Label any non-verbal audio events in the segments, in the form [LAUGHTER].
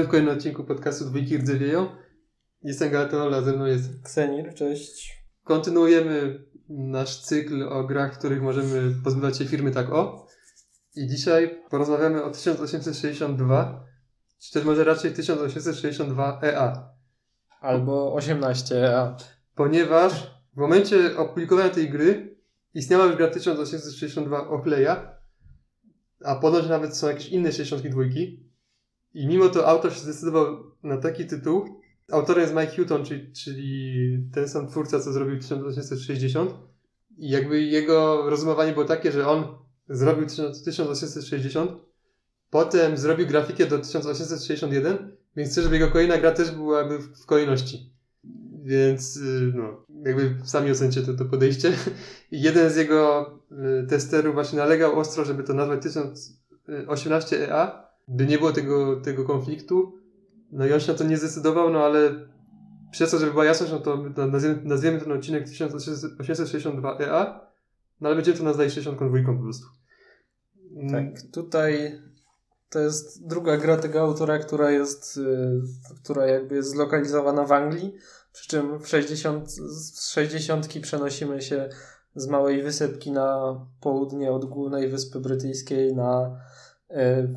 Witamy w kolejnym odcinku podcastu Dwójki Rdzewieją. Jestem Galatola, ze mną jest Ksenir, cześć. Kontynuujemy nasz cykl o grach, w których możemy pozbywać się firmy tak o. I dzisiaj porozmawiamy o 1862, czy też może raczej 1862 EA. Albo 18, a Ponieważ w momencie opublikowania tej gry istniała już gra 1862 Oakleya, a ponoć nawet są jakieś inne 62. I mimo to autor się zdecydował na taki tytuł. Autorem jest Mike Hutton, czyli, czyli ten sam twórca, co zrobił 1860. I jakby jego rozumowanie było takie, że on zrobił 1860, potem zrobił grafikę do 1861, więc chce, żeby jego kolejna gra też byłaby w, kolejności. Więc y, no, jakby sami ocencie to, to podejście. I [LAUGHS] jeden z jego y, testerów właśnie nalegał ostro, żeby to nazwać 1018 EA, by nie było tego, tego konfliktu. No i on się na to nie zdecydował, no ale przez to, żeby była jasność, no to nazwiemy, nazwiemy ten odcinek 1862 EA, no ale będziemy to nazwali 62 po prostu. Mm, tak, tutaj to jest druga gra tego autora, która jest, y, która jakby jest zlokalizowana w Anglii, przy czym w 60, z 60 przenosimy się z małej wysepki na południe od głównej wyspy brytyjskiej na,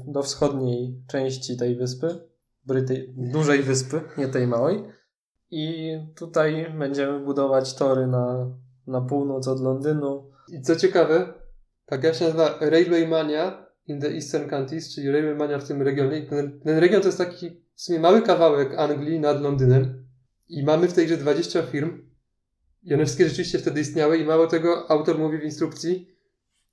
do wschodniej części tej wyspy, Bryty, dużej wyspy, nie tej małej. I tutaj będziemy budować tory na, na północ od Londynu. I co ciekawe, ta gra się nazywa Railway Mania in the Eastern Counties, czyli Railway Mania w tym regionie. Ten, ten region to jest taki w sumie mały kawałek Anglii nad Londynem. I mamy w tej grze 20 firm. I one wszystkie rzeczywiście wtedy istniały. I mało tego, autor mówi w instrukcji,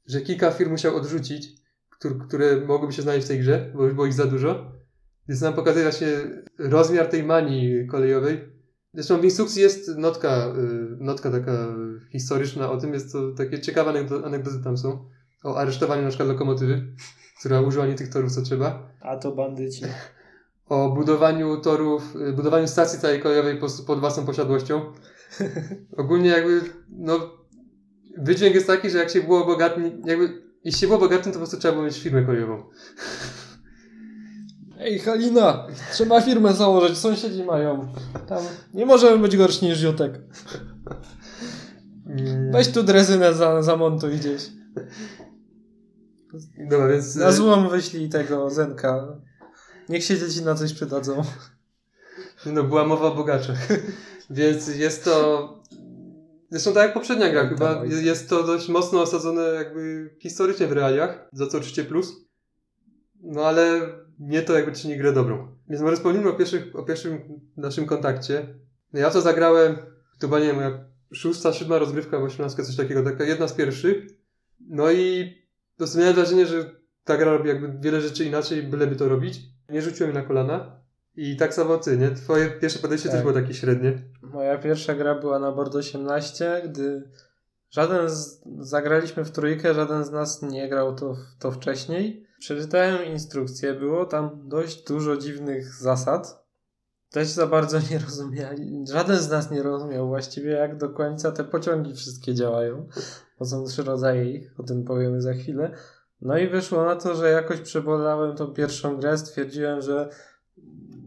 że kilka firm musiał odrzucić, które, które mogłyby się znaleźć w tej grze, bo już było ich za dużo. Więc nam pokazuje właśnie rozmiar tej manii kolejowej. Zresztą w instrukcji jest notka, y, notka taka historyczna o tym, jest to takie ciekawe anegdo- anegdoty tam są. O aresztowaniu na przykład lokomotywy, która użyła nie tych torów co trzeba. A to bandyci. O budowaniu torów, y, budowaniu stacji całej kolejowej po, prostu pod własną posiadłością. [LAUGHS] Ogólnie jakby, no, wydźwięk jest taki, że jak się było bogatym, jakby, jeśli było bogatym, to po prostu trzeba było mieć firmę kolejową. Ej, Halina, trzeba firmę założyć, sąsiedzi mają. Tam nie możemy być gorsi niż Jutek. Weź tu drezynę za, zamontuj gdzieś. Dobra, więc... Na y, złom wyślij tego Zenka. Niech się dzieci na coś przydadzą. No, była mowa o bogaczach. [LAUGHS] Więc jest to. Zresztą tak jak poprzednia gra, chyba jest to dość mocno osadzone jakby historycznie w realiach, za co oczywiście plus. No ale nie to jakby czyni grę dobrą. Więc może wspomnimy o, pierwszych, o pierwszym naszym kontakcie. No ja to zagrałem, to chyba nie wiem, moja szósta, siódma rozgrywka w 18, coś takiego, taka jedna z pierwszych. No i prostu miałem wrażenie, że ta gra robi jakby wiele rzeczy inaczej, byleby to robić. Nie rzuciłem jej na kolana. I tak samo ty, nie? Twoje pierwsze podejście Tak. też było takie średnie. Moja pierwsza gra była na Board 18, gdy żaden z, zagraliśmy w trójkę, żaden z nas nie grał to, to wcześniej. Przeczytałem instrukcję, było tam dość dużo dziwnych zasad. Też za bardzo nie rozumieli. Żaden z nas nie rozumiał właściwie, jak do końca te pociągi wszystkie działają. Bo są trzy rodzaje ich, o tym powiemy za chwilę. No i wyszło na to, że jakoś przebolałem tą pierwszą grę, stwierdziłem, że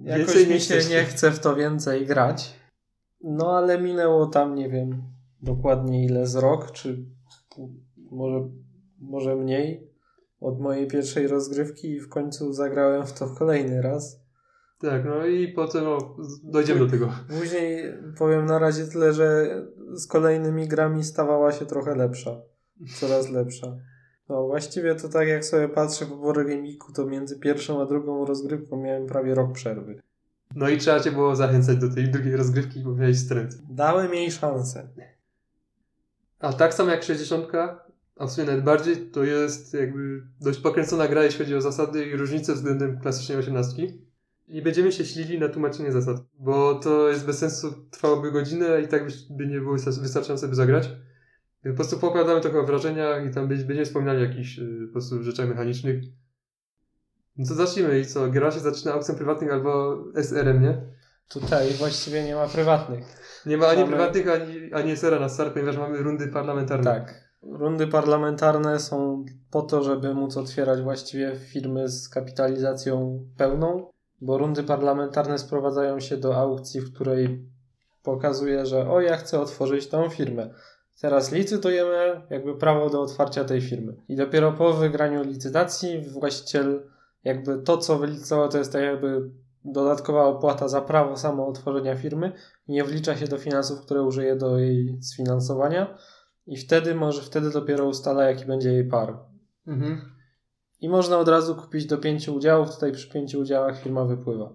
jakoś Więcej mi się nie chce w to więcej grać. No ale minęło tam, nie wiem, dokładnie ile z rok, czy może, może mniej od mojej pierwszej rozgrywki i w końcu zagrałem w to kolejny raz. Tak, no i potem o, dojdziemy do tego. Później powiem na razie tyle, że z kolejnymi grami stawała się trochę lepsza. Coraz lepsza. No właściwie to tak jak sobie patrzę po Borgamiku, to między pierwszą a drugą rozgrywką miałem prawie rok przerwy. No i trzeba cię było zachęcać do tej drugiej rozgrywki, bo miałeś stręt. Dałem jej szansę. A tak samo jak 60, a w sumie nawet bardziej, to jest jakby dość pokręcona gra, jeśli chodzi o zasady i różnice względem klasycznej 18. I będziemy się ślili na tłumaczenie zasad, bo to jest bez sensu, trwałoby godzinę i tak by nie było wystar- wystarczające, by zagrać. Po prostu poopowiadamy trochę o wrażeniach i tam będzie- będziemy wspominali o jakichś y, po prostu rzeczach mechanicznych. No to zacznijmy i co, gra się zaczyna aukcją prywatnych albo SR-em, nie? Tutaj właściwie nie ma prywatnych. Nie ma ani Mamy- prywatnych, ani, ani SR-a na start, ponieważ mamy rundy parlamentarne. Tak. Rundy parlamentarne są po to, żeby móc otwierać właściwie firmy z kapitalizacją pełną bo rundy parlamentarne sprowadzają się do aukcji, w której pokazuje, że o, ja chcę otworzyć tą firmę. Teraz licytujemy jakby prawo do otwarcia tej firmy. I dopiero po wygraniu licytacji właściciel jakby to, co wylicytował, to jest tak jakby dodatkowa opłata za prawo samo otworzenia firmy nie wlicza się do finansów, które użyje do jej sfinansowania i wtedy może, wtedy dopiero ustala, jaki będzie jej par. Mhm. I można od razu kupić do pięciu udziałów, tutaj przy pięciu udziałach firma wypływa.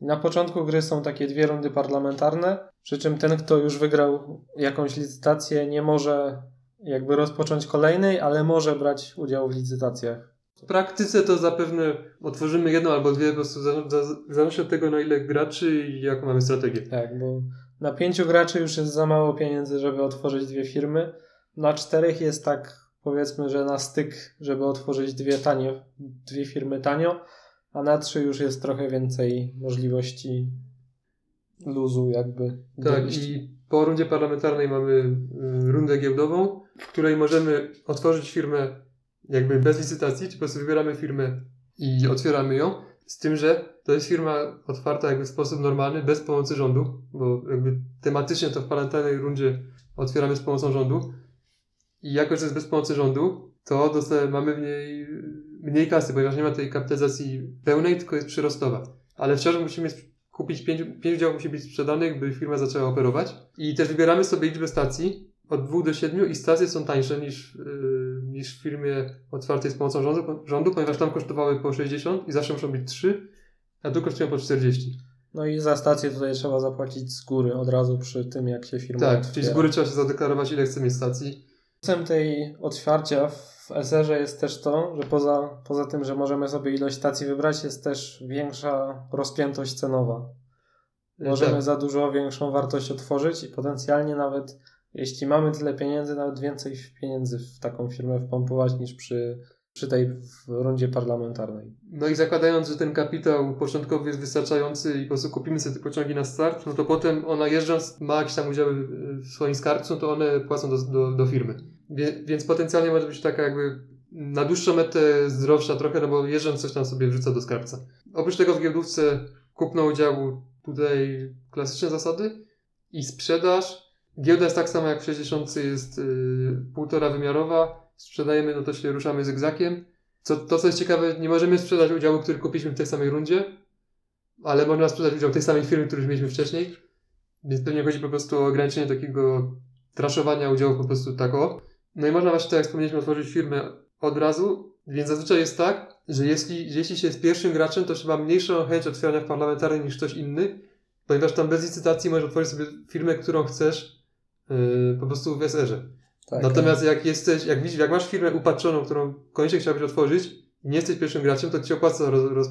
Na początku gry są takie dwie rundy parlamentarne, przy czym ten, kto już wygrał jakąś licytację, nie może jakby rozpocząć kolejnej, ale może brać udział w licytacjach. W praktyce to zapewne otworzymy jedną albo dwie, po prostu za- za- zależy od tego, na ile graczy i jaką mamy strategię. Tak, bo na pięciu graczy już jest za mało pieniędzy, żeby otworzyć dwie firmy. Na czterech jest tak, powiedzmy, że na styk, żeby otworzyć dwie tanio, dwie firmy tanio, a na trzy już jest trochę więcej możliwości luzu jakby. Tak, dojść. i po rundzie parlamentarnej mamy y, rundę giełdową, w której możemy otworzyć firmę jakby bez licytacji, czy po prostu wybieramy firmę i otwieramy ją. Z tym, że to jest firma otwarta jakby w sposób normalny, bez pomocy rządu, bo jakby tematycznie to w parlamentarnej rundzie otwieramy z pomocą rządu. I jako, że jest bez pomocy rządu, to mamy w niej mniej kasy, ponieważ nie ma tej kapitalizacji pełnej, tylko jest przyrostowa. Ale wciąż musimy kupić pięć, pięć udziałów musi być sprzedanych, by firma zaczęła operować. I też wybieramy sobie liczbę stacji od dwóch do siedmiu i stacje są tańsze niż, yy, niż w firmie otwartej z pomocą rządu, rządu, ponieważ tam kosztowały po 60 i zawsze muszą być 3, a tu kosztują po 40. No i za stację tutaj trzeba zapłacić z góry od razu przy tym, jak się firma Tak, otwiera. czyli z góry trzeba się zadeklarować, ile chce mieć stacji. Plusem tej otwarcia w SR-ze jest też to, że poza, poza tym, że możemy sobie ilość stacji wybrać, jest też większa rozpiętość cenowa. Możemy Tak. za dużo większą wartość otworzyć i potencjalnie nawet, jeśli mamy tyle pieniędzy, nawet więcej pieniędzy w taką firmę wpompować niż przy, przy tej rundzie parlamentarnej. No i zakładając, że ten kapitał początkowy jest wystarczający i po prostu kupimy sobie te pociągi na start, no to potem ona jeżdżąc ma jakieś tam udziały w swoim skarbcu, to one płacą do, do, do firmy. Wie, więc potencjalnie może być taka jakby na dłuższą metę zdrowsza trochę, no bo jeżdżąc coś tam sobie wrzuca do skarbca. Oprócz tego w giełdówce kupno udziału tutaj klasyczne zasady i sprzedaż. Giełda jest tak samo jak w 60 jest yy, półtora wymiarowa. Sprzedajemy, no to się ruszamy zygzakiem. Co, to, co jest ciekawe, nie możemy sprzedać udziału, który kupiliśmy w tej samej rundzie, ale można sprzedać udział tej samej firmy, który już mieliśmy wcześniej. Więc pewnie chodzi po prostu o ograniczenie takiego traszowania udziałów po prostu tak o. No i można właśnie, tak jak wspomnieliśmy, otworzyć firmę od razu, więc zazwyczaj jest tak, że jeśli, jeśli się jest pierwszym graczem, to trzeba mniejszą chęć otwierania w parlamentarnej niż ktoś inny, ponieważ tam bez licytacji możesz otworzyć sobie firmę, którą chcesz yy, po prostu w SR-ze. Tak, Natomiast jak jesteś, jak widzisz, jak masz firmę upatrzoną, którą koniecznie chciałbyś otworzyć i nie jesteś pierwszym graczem, to ci opłaca roz, roz,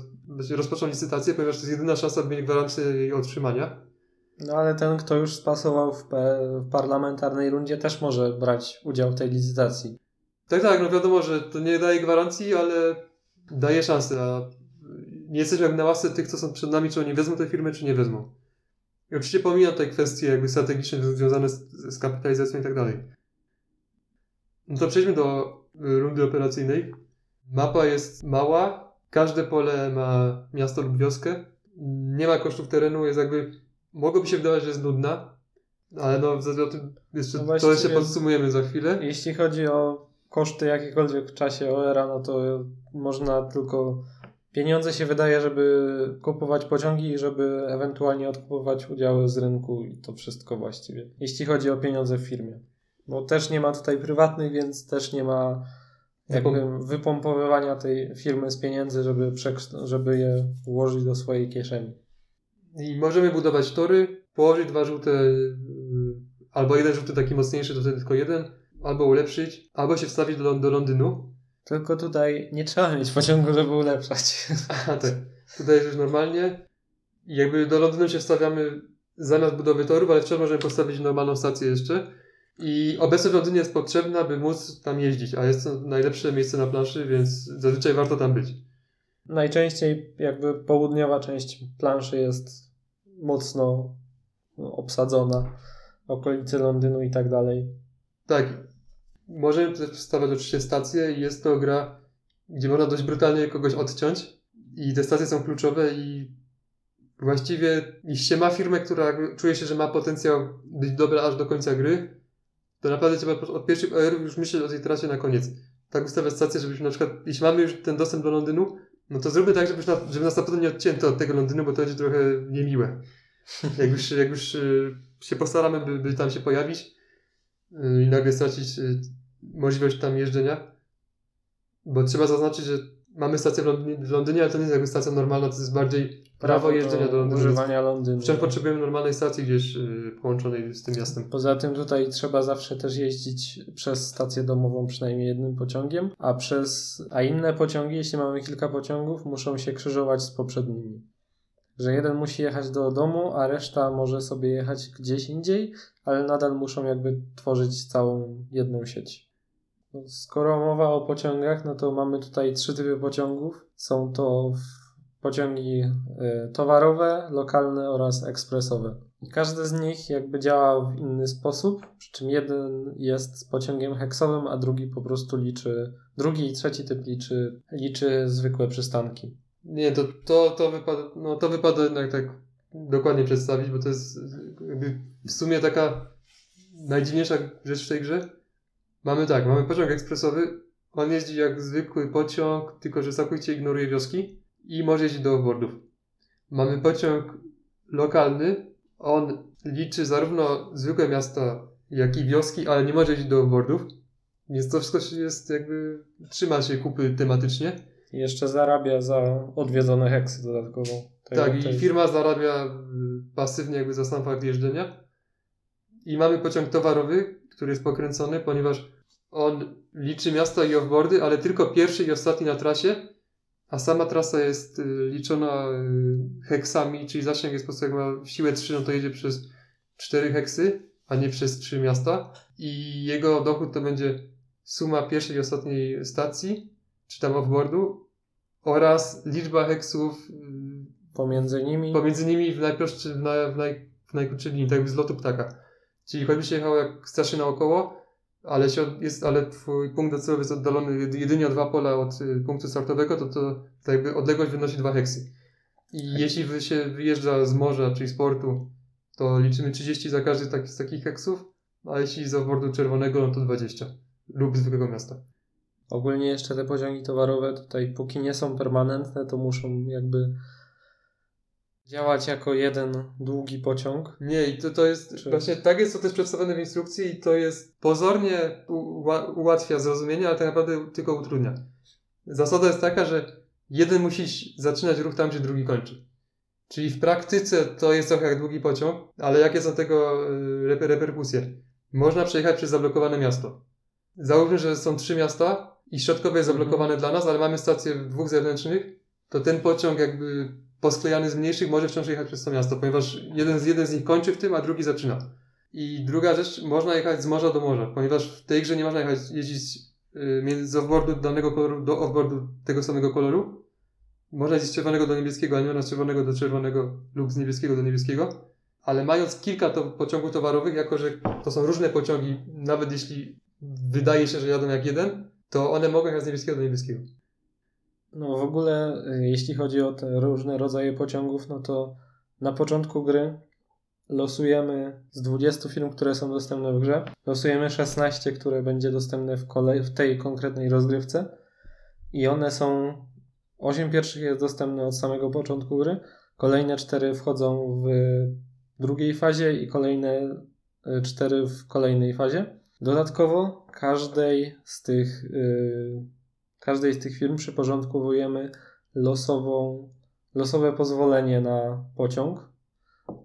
rozpocząć licytację, ponieważ to jest jedyna szansa, by mieć gwarancję jej otrzymania. No ale ten, kto już spasował w, w parlamentarnej rundzie, też może brać udział w tej licytacji. Tak, tak, no wiadomo, że to nie daje gwarancji, ale daje szansę, a nie jesteśmy jak na łasce tych, co są przed nami, czy oni wezmą tę firmę, czy nie wezmą. I oczywiście pomijam te kwestie jakby strategiczne związane z, z kapitalizacją i tak dalej. No to przejdźmy do y, rundy operacyjnej. Mapa jest mała, każde pole ma miasto lub wioskę. Nie ma kosztów terenu, jest jakby, mogłoby się wydawać, że jest nudna, ale no o tym jeszcze, No to jeszcze podsumujemy za chwilę. Jeśli chodzi o koszty jakiekolwiek w czasie OER-a, no to można tylko pieniądze się wydaje, żeby kupować pociągi i żeby ewentualnie odkupować udziały z rynku i to wszystko właściwie. Jeśli chodzi o pieniądze w firmie. Bo też nie ma tutaj prywatnych, więc też nie ma jakby wypompowywania tej firmy z pieniędzy, żeby, żeby je włożyć do swojej kieszeni. I możemy budować tory, położyć dwa żółte, yy, albo jeden żółty taki mocniejszy, to wtedy tylko jeden, albo ulepszyć, albo się wstawić do, do Londynu. Tylko tutaj nie trzeba mieć pociągu, żeby ulepszać. Aha, tak. Tutaj jest już normalnie. Jakby do Londynu się wstawiamy zamiast budowy torów, ale wciąż możemy postawić normalną stację jeszcze. I obecność w Londynie jest potrzebna, by móc tam jeździć, a jest to najlepsze miejsce na planszy, więc zazwyczaj warto tam być. Najczęściej jakby południowa część planszy jest mocno obsadzona, okolice Londynu i tak dalej. Tak. Możemy też wstawiać oczywiście stację i jest to gra, gdzie można dość brutalnie kogoś odciąć. I te stacje są kluczowe i właściwie jeśli się ma firmę, która czuje się, że ma potencjał być dobra aż do końca gry, to naprawdę trzeba od pierwszych OR już myśleć o tej trasie na koniec. Tak ustawiać stację, żebyśmy na przykład, jeśli mamy już ten dostęp do Londynu, no to zróbmy tak, żeby, na, żeby nas na pewno nie odcięto od tego Londynu, bo to będzie trochę niemiłe. [LAUGHS] Jak już, jak już y, się postaramy, by, by tam się pojawić y, i nagle stracić y, możliwość tam jeżdżenia, bo trzeba zaznaczyć, że mamy stację w Londynie, w Londynie, ale to nie jest jakby stacja normalna, to jest bardziej prawo jeżdżenia do Londynu. Używania Londynu. Wciąż potrzebujemy normalnej stacji gdzieś yy, połączonej z tym miastem. Poza tym tutaj trzeba zawsze też jeździć przez stację domową przynajmniej jednym pociągiem, a przez a inne pociągi, jeśli mamy kilka pociągów, muszą się krzyżować z poprzednimi. Że jeden musi jechać do domu, a reszta może sobie jechać gdzieś indziej, ale nadal muszą jakby tworzyć całą jedną sieć. No, skoro mowa o pociągach, no to mamy tutaj trzy typy pociągów. Są to pociągi y, towarowe, lokalne oraz ekspresowe. Każdy z nich jakby działa w inny sposób, przy czym jeden jest pociągiem heksowym, a drugi po prostu liczy, drugi i trzeci typ liczy, liczy zwykłe przystanki. Nie, to, to, to, wypada, no, to wypada jednak tak dokładnie przedstawić, bo to jest w sumie taka najdziwniejsza rzecz w tej grze. Mamy tak, mamy pociąg ekspresowy, on jeździ jak zwykły pociąg, tylko że całkowicie ignoruje wioski i może jeździć do offboardów. Mamy pociąg lokalny, on liczy zarówno zwykłe miasta, jak i wioski, ale nie może jeździć do offboardów. Więc to wszystko jest jakby, trzyma się kupy tematycznie. I jeszcze zarabia za odwiedzone heksy dodatkowo. tak, i jest... firma zarabia y, pasywnie jakby za sam fakt jeżdżenia. I mamy pociąg towarowy, który jest pokręcony, ponieważ on liczy miasta i offboardy, ale tylko pierwszy i ostatni na trasie, a sama trasa jest y, liczona y, heksami, czyli zasięg jest po prostu jak ma siłę 3, no to jedzie przez 4 heksy, a nie przez 3 miasta. I jego dochód to będzie suma pierwszej i ostatniej stacji, czy tam offboardu, oraz liczba heksów y, pomiędzy nimi, pomiędzy nimi w, najprostszy, w, naj, w, naj, w najkrótszej linii, tak jakby z lotu ptaka. Czyli choćby się jechało jak strasznie naokoło, ale, się, jest, ale twój punkt docelowy jest oddalony jedynie o dwa pola od y, punktu startowego, to, to, to jakby odległość wynosi dwa heksy. I tak. jeśli się wyjeżdża z morza, czyli z portu, to liczymy 30 za każdy taki, z takich heksów, a jeśli z bordu czerwonego, no to 20 lub zwykłego miasta. Ogólnie jeszcze te pociągi towarowe tutaj, póki nie są permanentne, to muszą jakby działać jako jeden długi pociąg. Nie, i to, to jest Czy... właśnie tak jest to też przedstawione w instrukcji i to jest pozornie ułatwia zrozumienie, ale tak naprawdę tylko utrudnia. Zasada jest taka, że jeden musi zaczynać ruch tam, gdzie drugi kończy. Czyli w praktyce to jest trochę jak długi pociąg, ale jakie są tego y, reperkusje? Można przejechać przez zablokowane miasto. Załóżmy, że są trzy miasta i środkowe jest zablokowane dla nas, ale mamy stację dwóch zewnętrznych, to ten pociąg jakby posklejany z mniejszych może wciąż jechać przez to miasto, ponieważ jeden z, jeden z nich kończy w tym, a drugi zaczyna. I druga rzecz, można jechać z morza do morza, ponieważ w tej grze nie można jechać, jeździć yy, z offboardu danego koloru do offboardu tego samego koloru. Można jeździć z czerwonego do niebieskiego, a nie można z czerwonego do czerwonego lub z niebieskiego do niebieskiego. Ale mając kilka to, pociągów towarowych, jako że to są różne pociągi, nawet jeśli wydaje się, że jadą jak jeden, to one mogą jechać z niebieskiego do niebieskiego. No w ogóle, y, jeśli chodzi o te różne rodzaje pociągów, no to na początku gry losujemy z 20 firm, które są dostępne w grze, losujemy 16, które będzie dostępne w, kolej, w tej konkretnej rozgrywce. I one są 8 pierwszych jest dostępne od samego początku gry, kolejne 4 wchodzą w drugiej fazie i kolejne 4 y, w kolejnej fazie. Dodatkowo każdej z tych yy, każdej z tych firm przyporządkowujemy losową, losowe pozwolenie na pociąg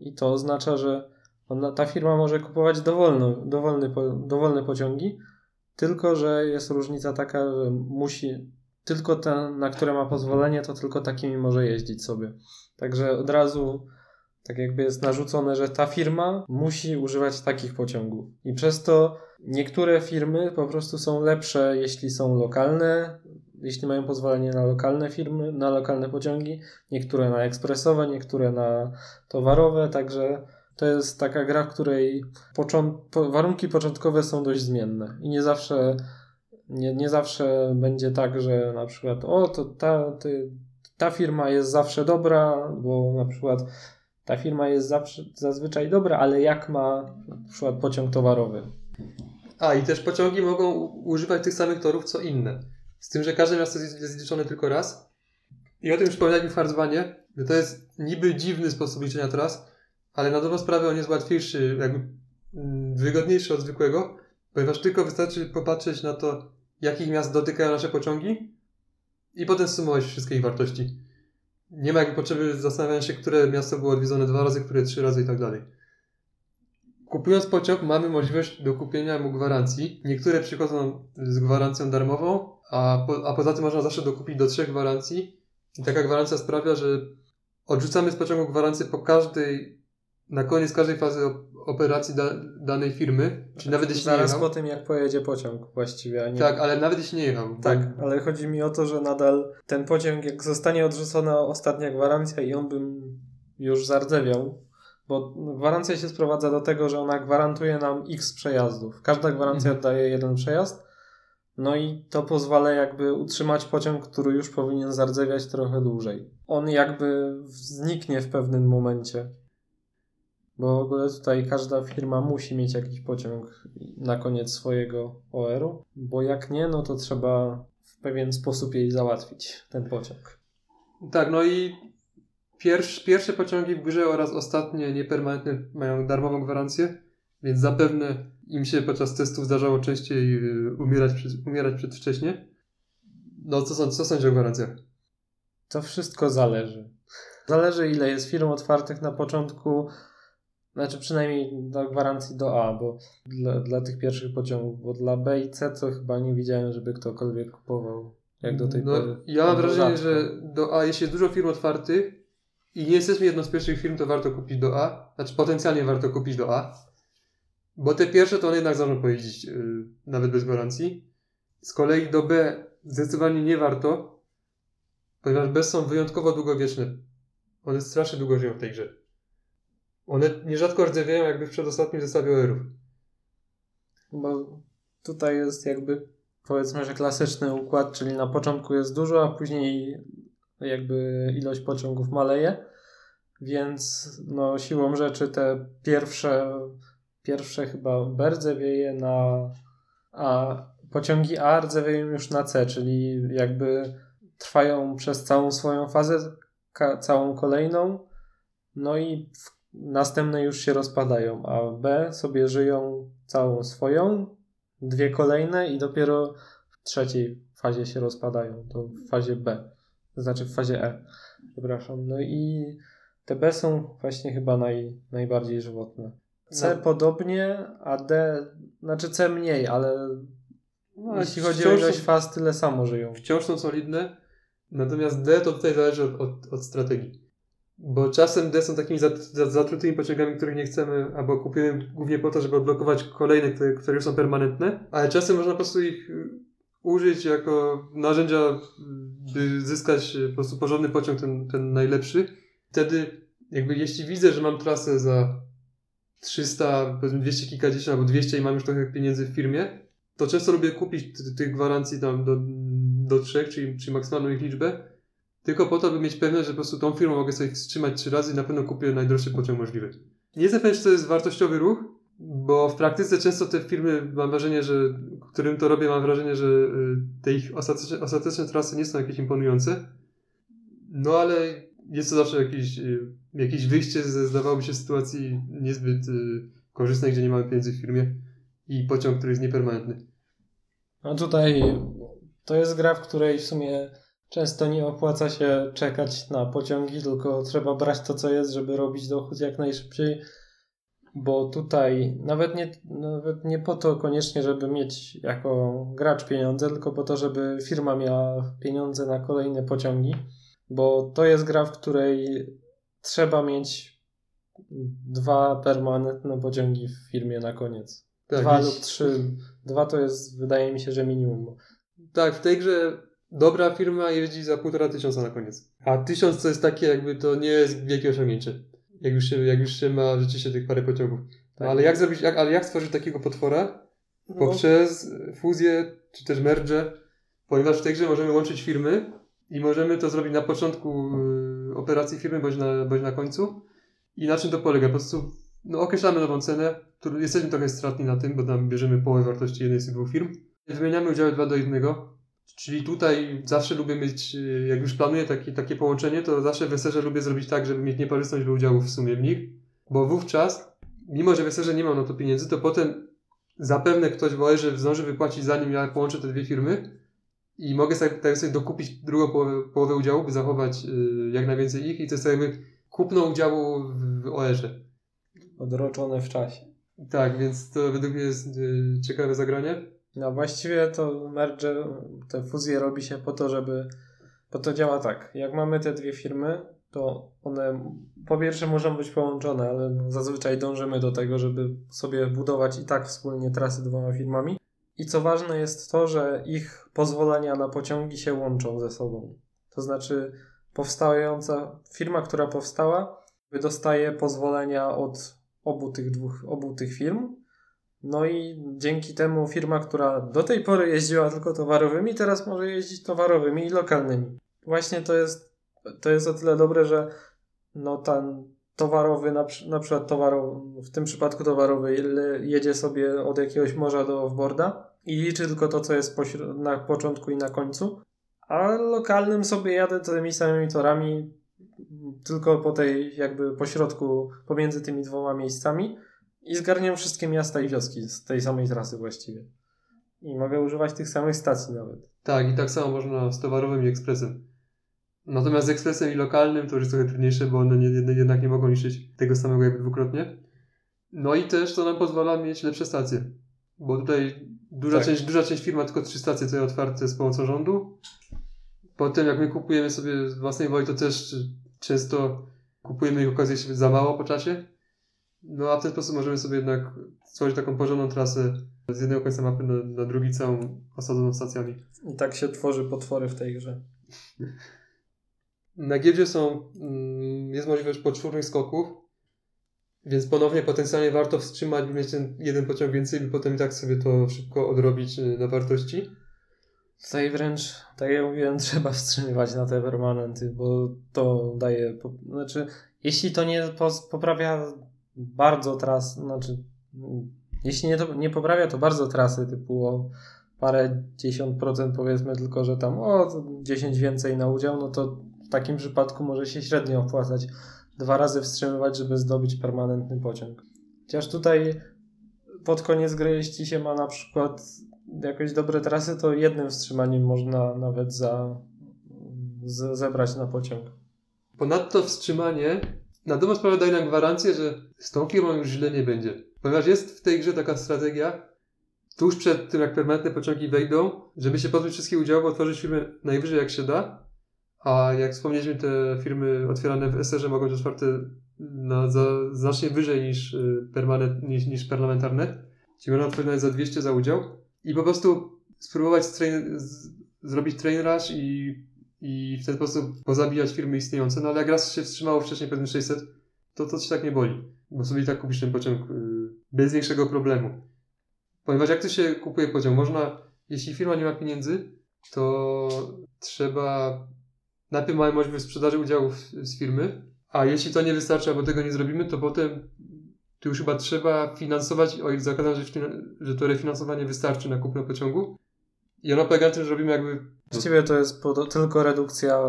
i to oznacza, że ona, ta firma może kupować dowolno, dowolny, dowolne pociągi, tylko że jest różnica taka, że musi tylko ten, na które ma pozwolenie, to tylko takimi może jeździć sobie. Także od razu tak jakby jest narzucone, że ta firma musi używać takich pociągów. I przez to niektóre firmy po prostu są lepsze, jeśli są lokalne, jeśli mają pozwolenie na lokalne firmy, na lokalne pociągi, niektóre na ekspresowe, niektóre na towarowe, także to jest taka gra, w której warunki początkowe są dość zmienne i nie zawsze nie, nie zawsze będzie tak, że na przykład o, to ta, ty, ta firma jest zawsze dobra, bo na przykład ta firma jest zawsze, zazwyczaj dobra, ale jak ma na przykład pociąg towarowy. A i też pociągi mogą używać tych samych torów co inne. Z tym, że każde miasto jest jest liczone tylko raz. I o tym już wspominaliśmy w Hardzwanie, że to jest niby dziwny sposób liczenia tras, ale na dobrą sprawę on jest łatwiejszy, jakby mm, wygodniejszy od zwykłego, ponieważ tylko wystarczy popatrzeć na to, jakich miast dotykają nasze pociągi i potem sumować wszystkie ich wartości. Nie ma jakby potrzeby zastanawiania się, które miasto było odwiedzone dwa razy, które trzy razy i tak dalej. Kupując pociąg mamy możliwość do kupienia mu gwarancji. Niektóre przychodzą z gwarancją darmową, a, po, a poza tym można zawsze dokupić do trzech gwarancji. I taka gwarancja sprawia, że odrzucamy z pociągu gwarancję po każdej, na koniec każdej fazy op- operacji da, danej firmy. Czyli nawet jeśli nie Zaraz jechał. po tym, jak pojedzie pociąg właściwie, a nie... Tak, ale nawet jeśli nie jechał. bo- Tak, ale chodzi mi o to, że nadal ten pociąg, jak zostanie odrzucona ostatnia gwarancja i on bym już zardzewiał, bo gwarancja się sprowadza do tego, że ona gwarantuje nam x przejazdów. Każda gwarancja Mhm. daje jeden przejazd, no i to pozwala jakby utrzymać pociąg, który już powinien zardzewiać trochę dłużej. On jakby zniknie w pewnym momencie. Bo w ogóle tutaj każda firma musi mieć jakiś pociąg na koniec swojego OR-u, bo jak nie, no to trzeba w pewien sposób jej załatwić, ten pociąg. Tak, no i pierwsze, pierwsze pociągi w grze oraz ostatnie niepermanentne mają darmową gwarancję, więc zapewne im się podczas testów zdarzało częściej y, umierać, umierać przedwcześnie. No co, sąd- co sądzisz o gwarancjach? To wszystko zależy. Zależy ile jest firm otwartych na początku, znaczy przynajmniej dla gwarancji do A, bo dla, dla tych pierwszych pociągów, bo dla B i C to chyba nie widziałem, żeby ktokolwiek kupował jak do tej no, pory. Ja mam wrażenie, rzadko. że do A, jeśli jest dużo firm otwartych i nie jesteśmy jedną z pierwszych firm, to warto kupić do A. Znaczy potencjalnie warto kupić do A. Bo te pierwsze to one jednak zdążą pojeździć yy, nawet bez gwarancji. Z kolei do B zdecydowanie nie warto, ponieważ B są wyjątkowo długowieczne. One strasznie długo żyją w tej grze. One nierzadko rdzewiają jakby w przedostatnim zestawie OR-ów. Bo tutaj jest jakby powiedzmy, że klasyczny układ, czyli na początku jest dużo, a później jakby ilość pociągów maleje. Więc no, siłą rzeczy te pierwsze, pierwsze chyba B rdzewieje na A, pociągi A rdzewieją już na C, czyli jakby trwają przez całą swoją fazę, ka- całą kolejną, no i następne już się rozpadają, a B sobie żyją całą swoją, dwie kolejne i dopiero w trzeciej fazie się rozpadają, to w fazie B, to znaczy w fazie E, przepraszam. No i te B są właśnie chyba naj, najbardziej żywotne. C No. podobnie, a D, znaczy C mniej, ale No, jeśli chodzi o ilość są- faz, tyle samo żyją. wciąż są solidne, natomiast D to tutaj zależy od, od, od strategii. Bo czasem D są takimi zat- za- zatrutymi pociągami, których nie chcemy, albo kupujemy głównie po to, żeby odblokować kolejne, które, które już są permanentne, ale czasem można po prostu ich użyć jako narzędzia, by zyskać po prostu porządny pociąg, ten, ten najlepszy. Wtedy, jakby jeśli widzę, że mam trasę za 300, powiedzmy 200 kilkadziesiąt albo 200 i mam już trochę pieniędzy w firmie, to często lubię kupić ty- tych gwarancji tam do, do trzech, czyli, czyli maksymalną ich liczbę, tylko po to, by mieć pewność, że po prostu tą firmą mogę sobie wstrzymać trzy razy i na pewno kupię najdroższy pociąg możliwy. Nie jestem pewien, czy to jest wartościowy ruch, bo w praktyce często te firmy, mam wrażenie, że którym to robię, mam wrażenie, że y, te ich ostateczne, ostateczne trasy nie są jakieś imponujące. No ale jest to zawsze jakieś, y, jakieś wyjście ze, zdawałoby się, sytuacji niezbyt y, korzystnej, gdzie nie mamy pieniędzy w firmie i pociąg, który jest niepermanentny. No tutaj to jest gra, w której w sumie często nie opłaca się czekać na pociągi, tylko trzeba brać to, co jest, żeby robić dochód jak najszybciej. Bo tutaj nawet nie, nawet nie po to koniecznie, żeby mieć jako gracz pieniądze, tylko po to, żeby firma miała pieniądze na kolejne pociągi. Bo to jest gra, w której trzeba mieć dwa permanentne pociągi w firmie na koniec. Tak, Dwa lub trzy. Dwa to jest, wydaje mi się, że minimum. Tak, w tej grze dobra firma jeździ za półtora tysiąca na koniec. A tysiąc to jest takie jakby to nie jest wielkie osiągnięcie. Jak już się, jak już się ma rzeczywiście tych parę pociągów. Tak. Ale jak zrobić, jak, ale jak stworzyć takiego potwora? No, Poprzez fuzję, czy też merge, ponieważ w tej grze możemy łączyć firmy i możemy to zrobić na początku y, operacji firmy bądź na, bądź na końcu. I na czym to polega? Po prostu no, określamy nową cenę, jesteśmy trochę stratni na tym, bo tam bierzemy połowę wartości jednej z dwóch firm. Wymieniamy udziały 2 do 1, czyli tutaj zawsze lubię mieć, y, jak już planuję taki, takie połączenie, to zawsze Weserze lubię zrobić tak, żeby mieć nieparzystość liczbę udziałów w sumie w nich, bo wówczas, mimo że Weserze nie mam na to pieniędzy, to potem zapewne ktoś w OR zdąży wypłacić zanim ja połączę te dwie firmy i mogę sobie, tak sobie dokupić drugą połowę, połowę udziału, by zachować y, jak najwięcej ich i to jest jakby kupno udziału w OR-ze. Odroczone w czasie. Tak, więc to według mnie jest y, ciekawe zagranie. No właściwie to merge, te fuzje robi się po to, żeby, bo to działa tak, jak mamy te dwie firmy, to one po pierwsze muszą być połączone, ale zazwyczaj dążymy do tego, żeby sobie budować i tak wspólnie trasy dwoma firmami. I co ważne jest to, że ich pozwolenia na pociągi się łączą ze sobą. To znaczy powstająca firma, która powstała, dostaje pozwolenia od obu tych dwóch, obu tych firm. No i dzięki temu firma, która do tej pory jeździła tylko towarowymi, teraz może jeździć towarowymi i lokalnymi. Właśnie to jest, to jest o tyle dobre, że no ten towarowy, na, na przykład towarowy, w tym przypadku towarowy jedzie sobie od jakiegoś morza do offboarda i liczy tylko to, co jest na początku i na końcu, a lokalnym sobie jadę tymi samymi torami tylko po tej jakby pośrodku pomiędzy tymi dwoma miejscami i zgarniam wszystkie miasta i wioski z tej samej trasy właściwie. I mogę używać tych samych stacji nawet. Tak, i tak samo można z towarowym i ekspresem. Natomiast z ekspresem i lokalnym to już jest trochę trudniejsze, bo one nie, jednak nie mogą liczyć tego samego jakby dwukrotnie. No i też to nam pozwala mieć lepsze stacje. Bo tutaj duża, tak. część, duża część firm ma tylko trzy stacje, jest otwarte z pomocą rządu. Potem jak my kupujemy sobie z własnej woli, to też często kupujemy ich okazję za mało po czasie. No a w ten sposób możemy sobie jednak stworzyć taką porządną trasę z jednego końca mapy na, na drugi całą osadzoną stacjami. I tak się tworzy potwory w tej grze. Na giełdzie są, mm, jest możliwość poczwórnych skoków, więc ponownie potencjalnie warto wstrzymać, by mieć ten jeden pociąg więcej, by potem i tak sobie to szybko odrobić y, na wartości. Tutaj wręcz, tak jak mówiłem, [LAUGHS] trzeba wstrzymywać na te permanenty, bo to daje, znaczy, jeśli to nie poprawia bardzo tras, znaczy, jeśli nie, to, nie poprawia to bardzo trasy, typu o parę dziesiąt procent powiedzmy tylko, że tam o 10 więcej na udział, no to w takim przypadku może się średnio opłacać dwa razy wstrzymywać, żeby zdobyć permanentny pociąg. Chociaż tutaj pod koniec gry, jeśli się ma na przykład jakieś dobre trasy, to jednym wstrzymaniem można nawet za, zebrać na pociąg. Ponadto wstrzymanie na dobrą sprawę daje nam gwarancję, że z tą firmą już źle nie będzie. Ponieważ jest w tej grze taka strategia, tuż przed tym jak permanentne pociągi wejdą, żeby się pozbyć wszystkich udziałów, otworzyć firmy najwyżej jak się da, a jak wspomnieliśmy, te firmy otwierane w SR mogą być otwarte na za, znacznie wyżej niż, y, permanent, niż, niż parlamentarne. Czyli można nawet za 200 za udział i po prostu spróbować z, zrobić train rush i, i w ten sposób pozabijać firmy istniejące. No ale jak raz się wstrzymało wcześniej pewnie 600, to to ci tak nie boli, bo sobie i tak kupisz ten pociąg y, bez większego problemu. Ponieważ jak to się kupuje pociąg, można, jeśli firma nie ma pieniędzy, to trzeba najpierw mamy możliwość sprzedaży udziałów z firmy, a jeśli to nie wystarczy, albo tego nie zrobimy, to potem tu już chyba trzeba finansować, o ile zakładam, że, że to refinansowanie wystarczy na kupno pociągu. I ono polega na tym, że robimy jakby... Właściwie to jest tylko redukcja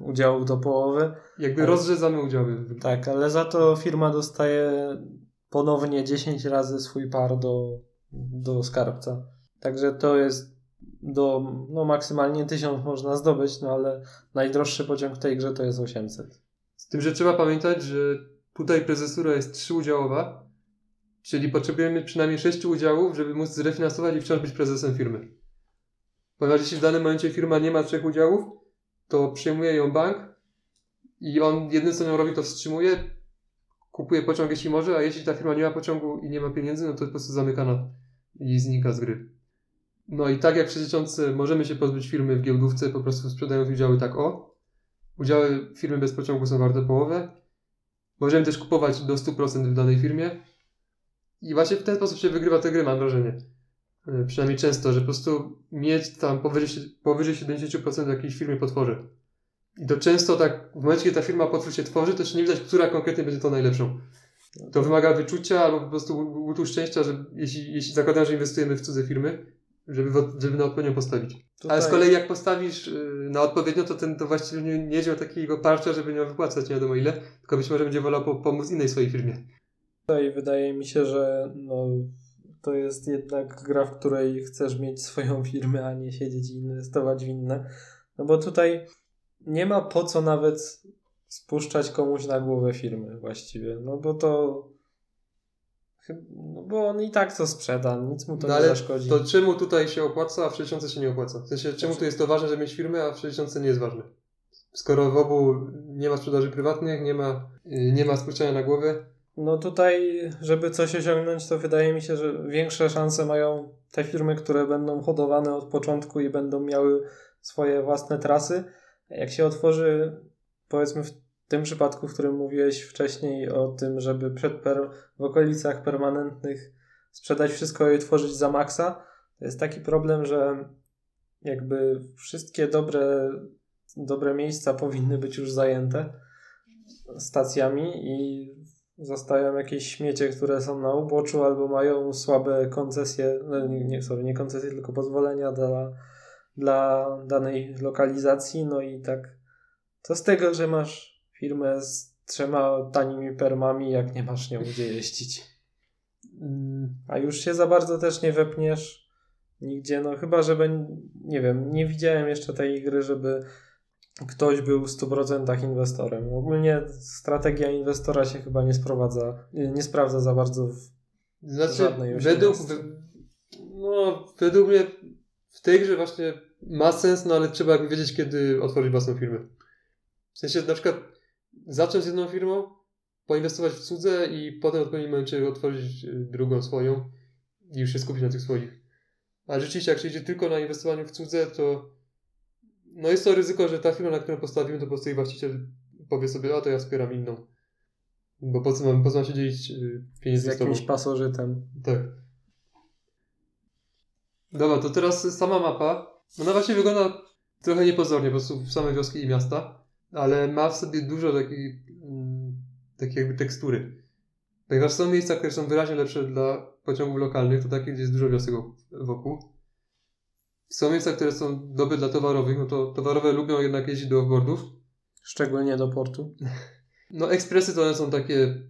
udziałów do połowy. Jakby ale... rozrzedzamy udziały. Tak, ale za to firma dostaje ponownie 10 razy swój par do, do skarbca. Także to jest do, no maksymalnie 1000 można zdobyć, no ale najdroższy pociąg w tej grze to jest 800. Z tym, że trzeba pamiętać, że Tutaj prezesura jest trzyudziałowa, czyli potrzebujemy przynajmniej sześciu udziałów, żeby móc zrefinansować i wciąż być prezesem firmy. Ponieważ jeśli w danym momencie firma nie ma trzech udziałów, to przejmuje ją bank i on jedyne co nią robi, to wstrzymuje, kupuje pociąg jeśli może, a jeśli ta firma nie ma pociągu i nie ma pieniędzy, no to po prostu zamykana i znika z gry. No i tak jak w możemy się pozbyć firmy w giełdówce, po prostu sprzedając udziały tak o. Udziały firmy bez pociągu są warte połowę, Możemy też kupować do 100% w danej firmie. I właśnie w ten sposób się wygrywa tę grę, mam wrażenie. E, przynajmniej często, że po prostu mieć tam powyżej, powyżej 70% w jakiejś firmie potworzy. I to często tak, w momencie, kiedy ta firma potwór się tworzy, to jeszcze nie widać, która konkretnie będzie tą najlepszą. To wymaga wyczucia albo po prostu łutu szczęścia, że jeśli, jeśli zakładamy, że inwestujemy w cudze firmy, żeby, żeby na odpowiednią postawić. Tutaj, Ale z kolei jak postawisz y, na odpowiednio, to ten to właściwie nie, nie będzie miał takiego parcia, żeby nie wypłacać nie wiadomo ile, tylko być może będzie wolał po, pomóc innej swojej firmie. tutaj wydaje mi się, że no, to jest jednak gra, w której chcesz mieć swoją firmę, a nie siedzieć i inwestować w inne. No bo tutaj nie ma po co nawet spuszczać komuś na głowę firmy właściwie. No bo to. No bo on i tak to sprzeda, nic mu to No nie ale zaszkodzi. to czemu tutaj się opłaca, a w 60 się nie opłaca? W sensie, czemu tu jest to ważne, żeby mieć firmę, a w 60 nie jest ważne? Skoro w obu nie ma sprzedaży prywatnych, nie ma, y, nie ma spuszczania na głowę, No tutaj, żeby coś osiągnąć, to wydaje mi się, że większe szanse mają te firmy, które będą hodowane od początku i będą miały swoje własne trasy. Jak się otworzy, powiedzmy w tym przypadku, w którym mówiłeś wcześniej o tym, żeby przed per, w okolicach permanentnych sprzedać wszystko i tworzyć za maksa, to jest taki problem, że jakby wszystkie dobre, dobre miejsca powinny być już zajęte stacjami i zostają jakieś śmiecie, które są na uboczu albo mają słabe koncesje, no nie, sorry, nie koncesje, tylko pozwolenia dla, dla danej lokalizacji. No i tak, co z tego, że masz firmę z trzema tanimi permami, jak nie masz nią gdzie jeździć. mm, A już się za bardzo też nie wepniesz nigdzie, no chyba, żeby, nie wiem, nie widziałem jeszcze tej gry, żeby ktoś był w 100% inwestorem. Ogólnie strategia inwestora się chyba nie sprowadza, nie sprawdza za bardzo w Znaczy, Żadnej według, osiemnastki. no, według mnie w tej grze właśnie ma sens, no ale trzeba jakby wiedzieć, kiedy otworzyć własną firmę. W sensie na przykład zacząć z jedną firmą, poinwestować w cudze i potem w odpowiednim momencie otworzyć y, drugą swoją i już się skupić na tych swoich. A rzeczywiście, jak się idzie tylko na inwestowanie w cudze, to no jest to ryzyko, że ta firma, na którą postawimy, to po prostu jej właściciel powie sobie, a to ja wspieram inną. Bo po co mam, po co mam się dzielić y, z pieniędzmi z tobą? jakimś pasożytem. Tak. Dobra, to teraz sama mapa. Ona właśnie wygląda trochę niepozornie, po prostu same wioski i miasta, ale ma w sobie dużo takiej, mm, takiej jakby tekstury. Ponieważ są miejsca, które są wyraźnie lepsze dla pociągów lokalnych, to takie, gdzie jest dużo wiosek wokół. Są miejsca, które są dobre dla towarowych, no to towarowe lubią jednak jeździć do offboardów. Szczególnie do portu. [LAUGHS] No ekspresy to one są takie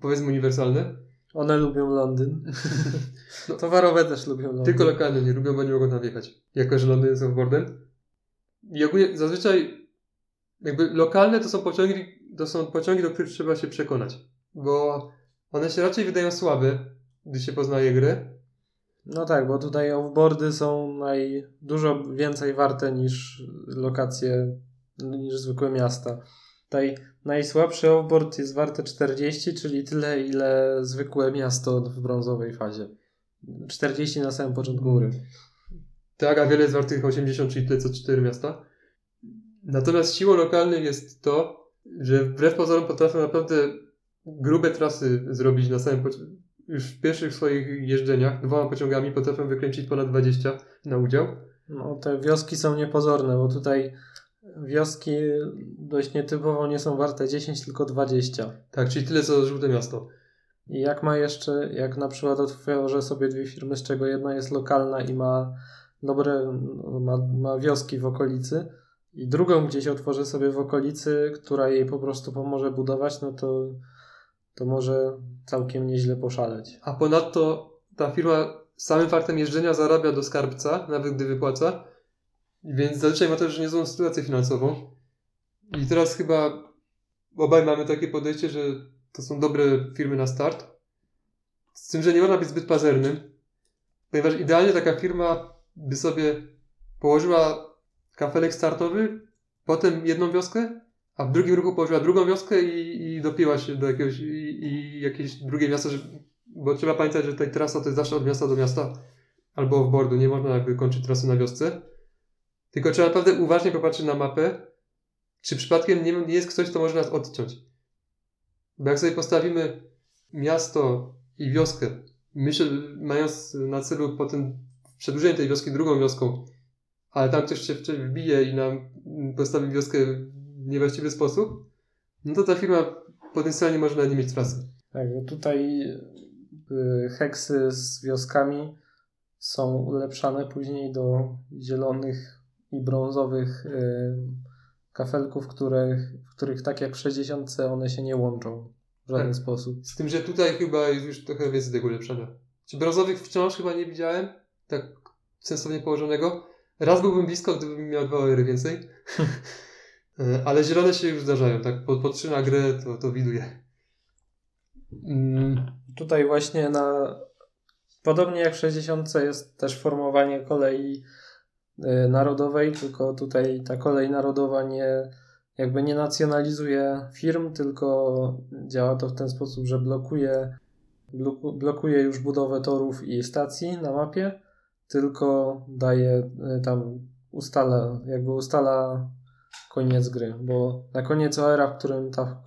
powiedzmy uniwersalne. One lubią Londyn. [LAUGHS] No. Towarowe też lubią Londyn. Tylko lokalne nie lubią, bo nie mogą tam wjechać. Jako, że Londyn jest offboardem. I ogólnie zazwyczaj jakby lokalne to są pociągi, to są pociągi, do których trzeba się przekonać. Bo one się raczej wydają słabe, gdy się poznaje grę. No tak, bo tutaj offboardy są naj, dużo więcej warte niż lokacje, niż zwykłe miasta. Tutaj najsłabszy offboard jest warte 40, czyli tyle, ile zwykłe miasto w brązowej fazie. 40 na samym początku gry. Tak, a wiele jest wartych 80, czyli tyle co 4 miasta. Natomiast siłą lokalnych jest to, że wbrew pozorom potrafią naprawdę grube trasy zrobić na samym początku. Już w pierwszych swoich jeżdżeniach dwoma pociągami potrafią wykręcić ponad 20 na udział. No, te wioski są niepozorne, bo tutaj wioski dość nietypowo nie są warte 10, tylko 20. Tak, czyli tyle co żółte miasto. I jak ma jeszcze, jak na przykład otworzę sobie dwie firmy, z czego jedna jest lokalna i ma dobre, ma, ma wioski w okolicy i drugą gdzieś otworzę sobie w okolicy, która jej po prostu pomoże budować, no to, to może całkiem nieźle poszaleć. A ponadto ta firma samym faktem jeżdżenia zarabia do skarbca, nawet gdy wypłaca. Więc zazwyczaj ma też niezłą sytuację finansową. I teraz chyba obaj mamy takie podejście, że to są dobre firmy na start. Z tym, że nie można być zbyt pazernym, ponieważ idealnie taka firma by sobie położyła kafelek startowy, potem jedną wioskę, a w drugim ruchu położyła drugą wioskę i, i dopięła się do jakiegoś i, i jakieś drugie miasto, że, bo trzeba pamiętać, że tutaj trasa to jest zawsze od miasta do miasta albo w bordu, nie można jakby kończyć trasy na wiosce. Tylko trzeba naprawdę uważnie popatrzeć na mapę, czy przypadkiem nie, nie jest ktoś, kto może nas odciąć. Bo jak sobie postawimy miasto i wioskę myślę, mając na celu potem przedłużenie tej wioski drugą wioską, ale tam ktoś się wbije i nam postawi wioskę niewłaściwy sposób, no to ta firma potencjalnie może nawet nie mieć trasy. Tak, tutaj y, heksy z wioskami są ulepszane później do zielonych i brązowych y, kafelków, które, w których tak jak w 60 one się nie łączą w żaden Tak. sposób. Z tym, że tutaj chyba jest już trochę więcej tego ulepszenia. Czy brązowych wciąż chyba nie widziałem, tak sensownie położonego. Raz byłbym blisko, gdybym miał dwa ery więcej. [LAUGHS] E, Ale zielone się już zdarzają, tak? Po, po trzy na grę to, to widuję. Mm, Tutaj właśnie na podobnie jak w 60 jest też formowanie kolei y, narodowej, tylko tutaj ta kolej narodowa nie jakby nie nacjonalizuje firm, tylko działa to w ten sposób, że blokuje bloku- blokuje już budowę torów i stacji na mapie, tylko daje y, tam ustala, jakby ustala koniec gry, bo na koniec OR-a, w którym ta,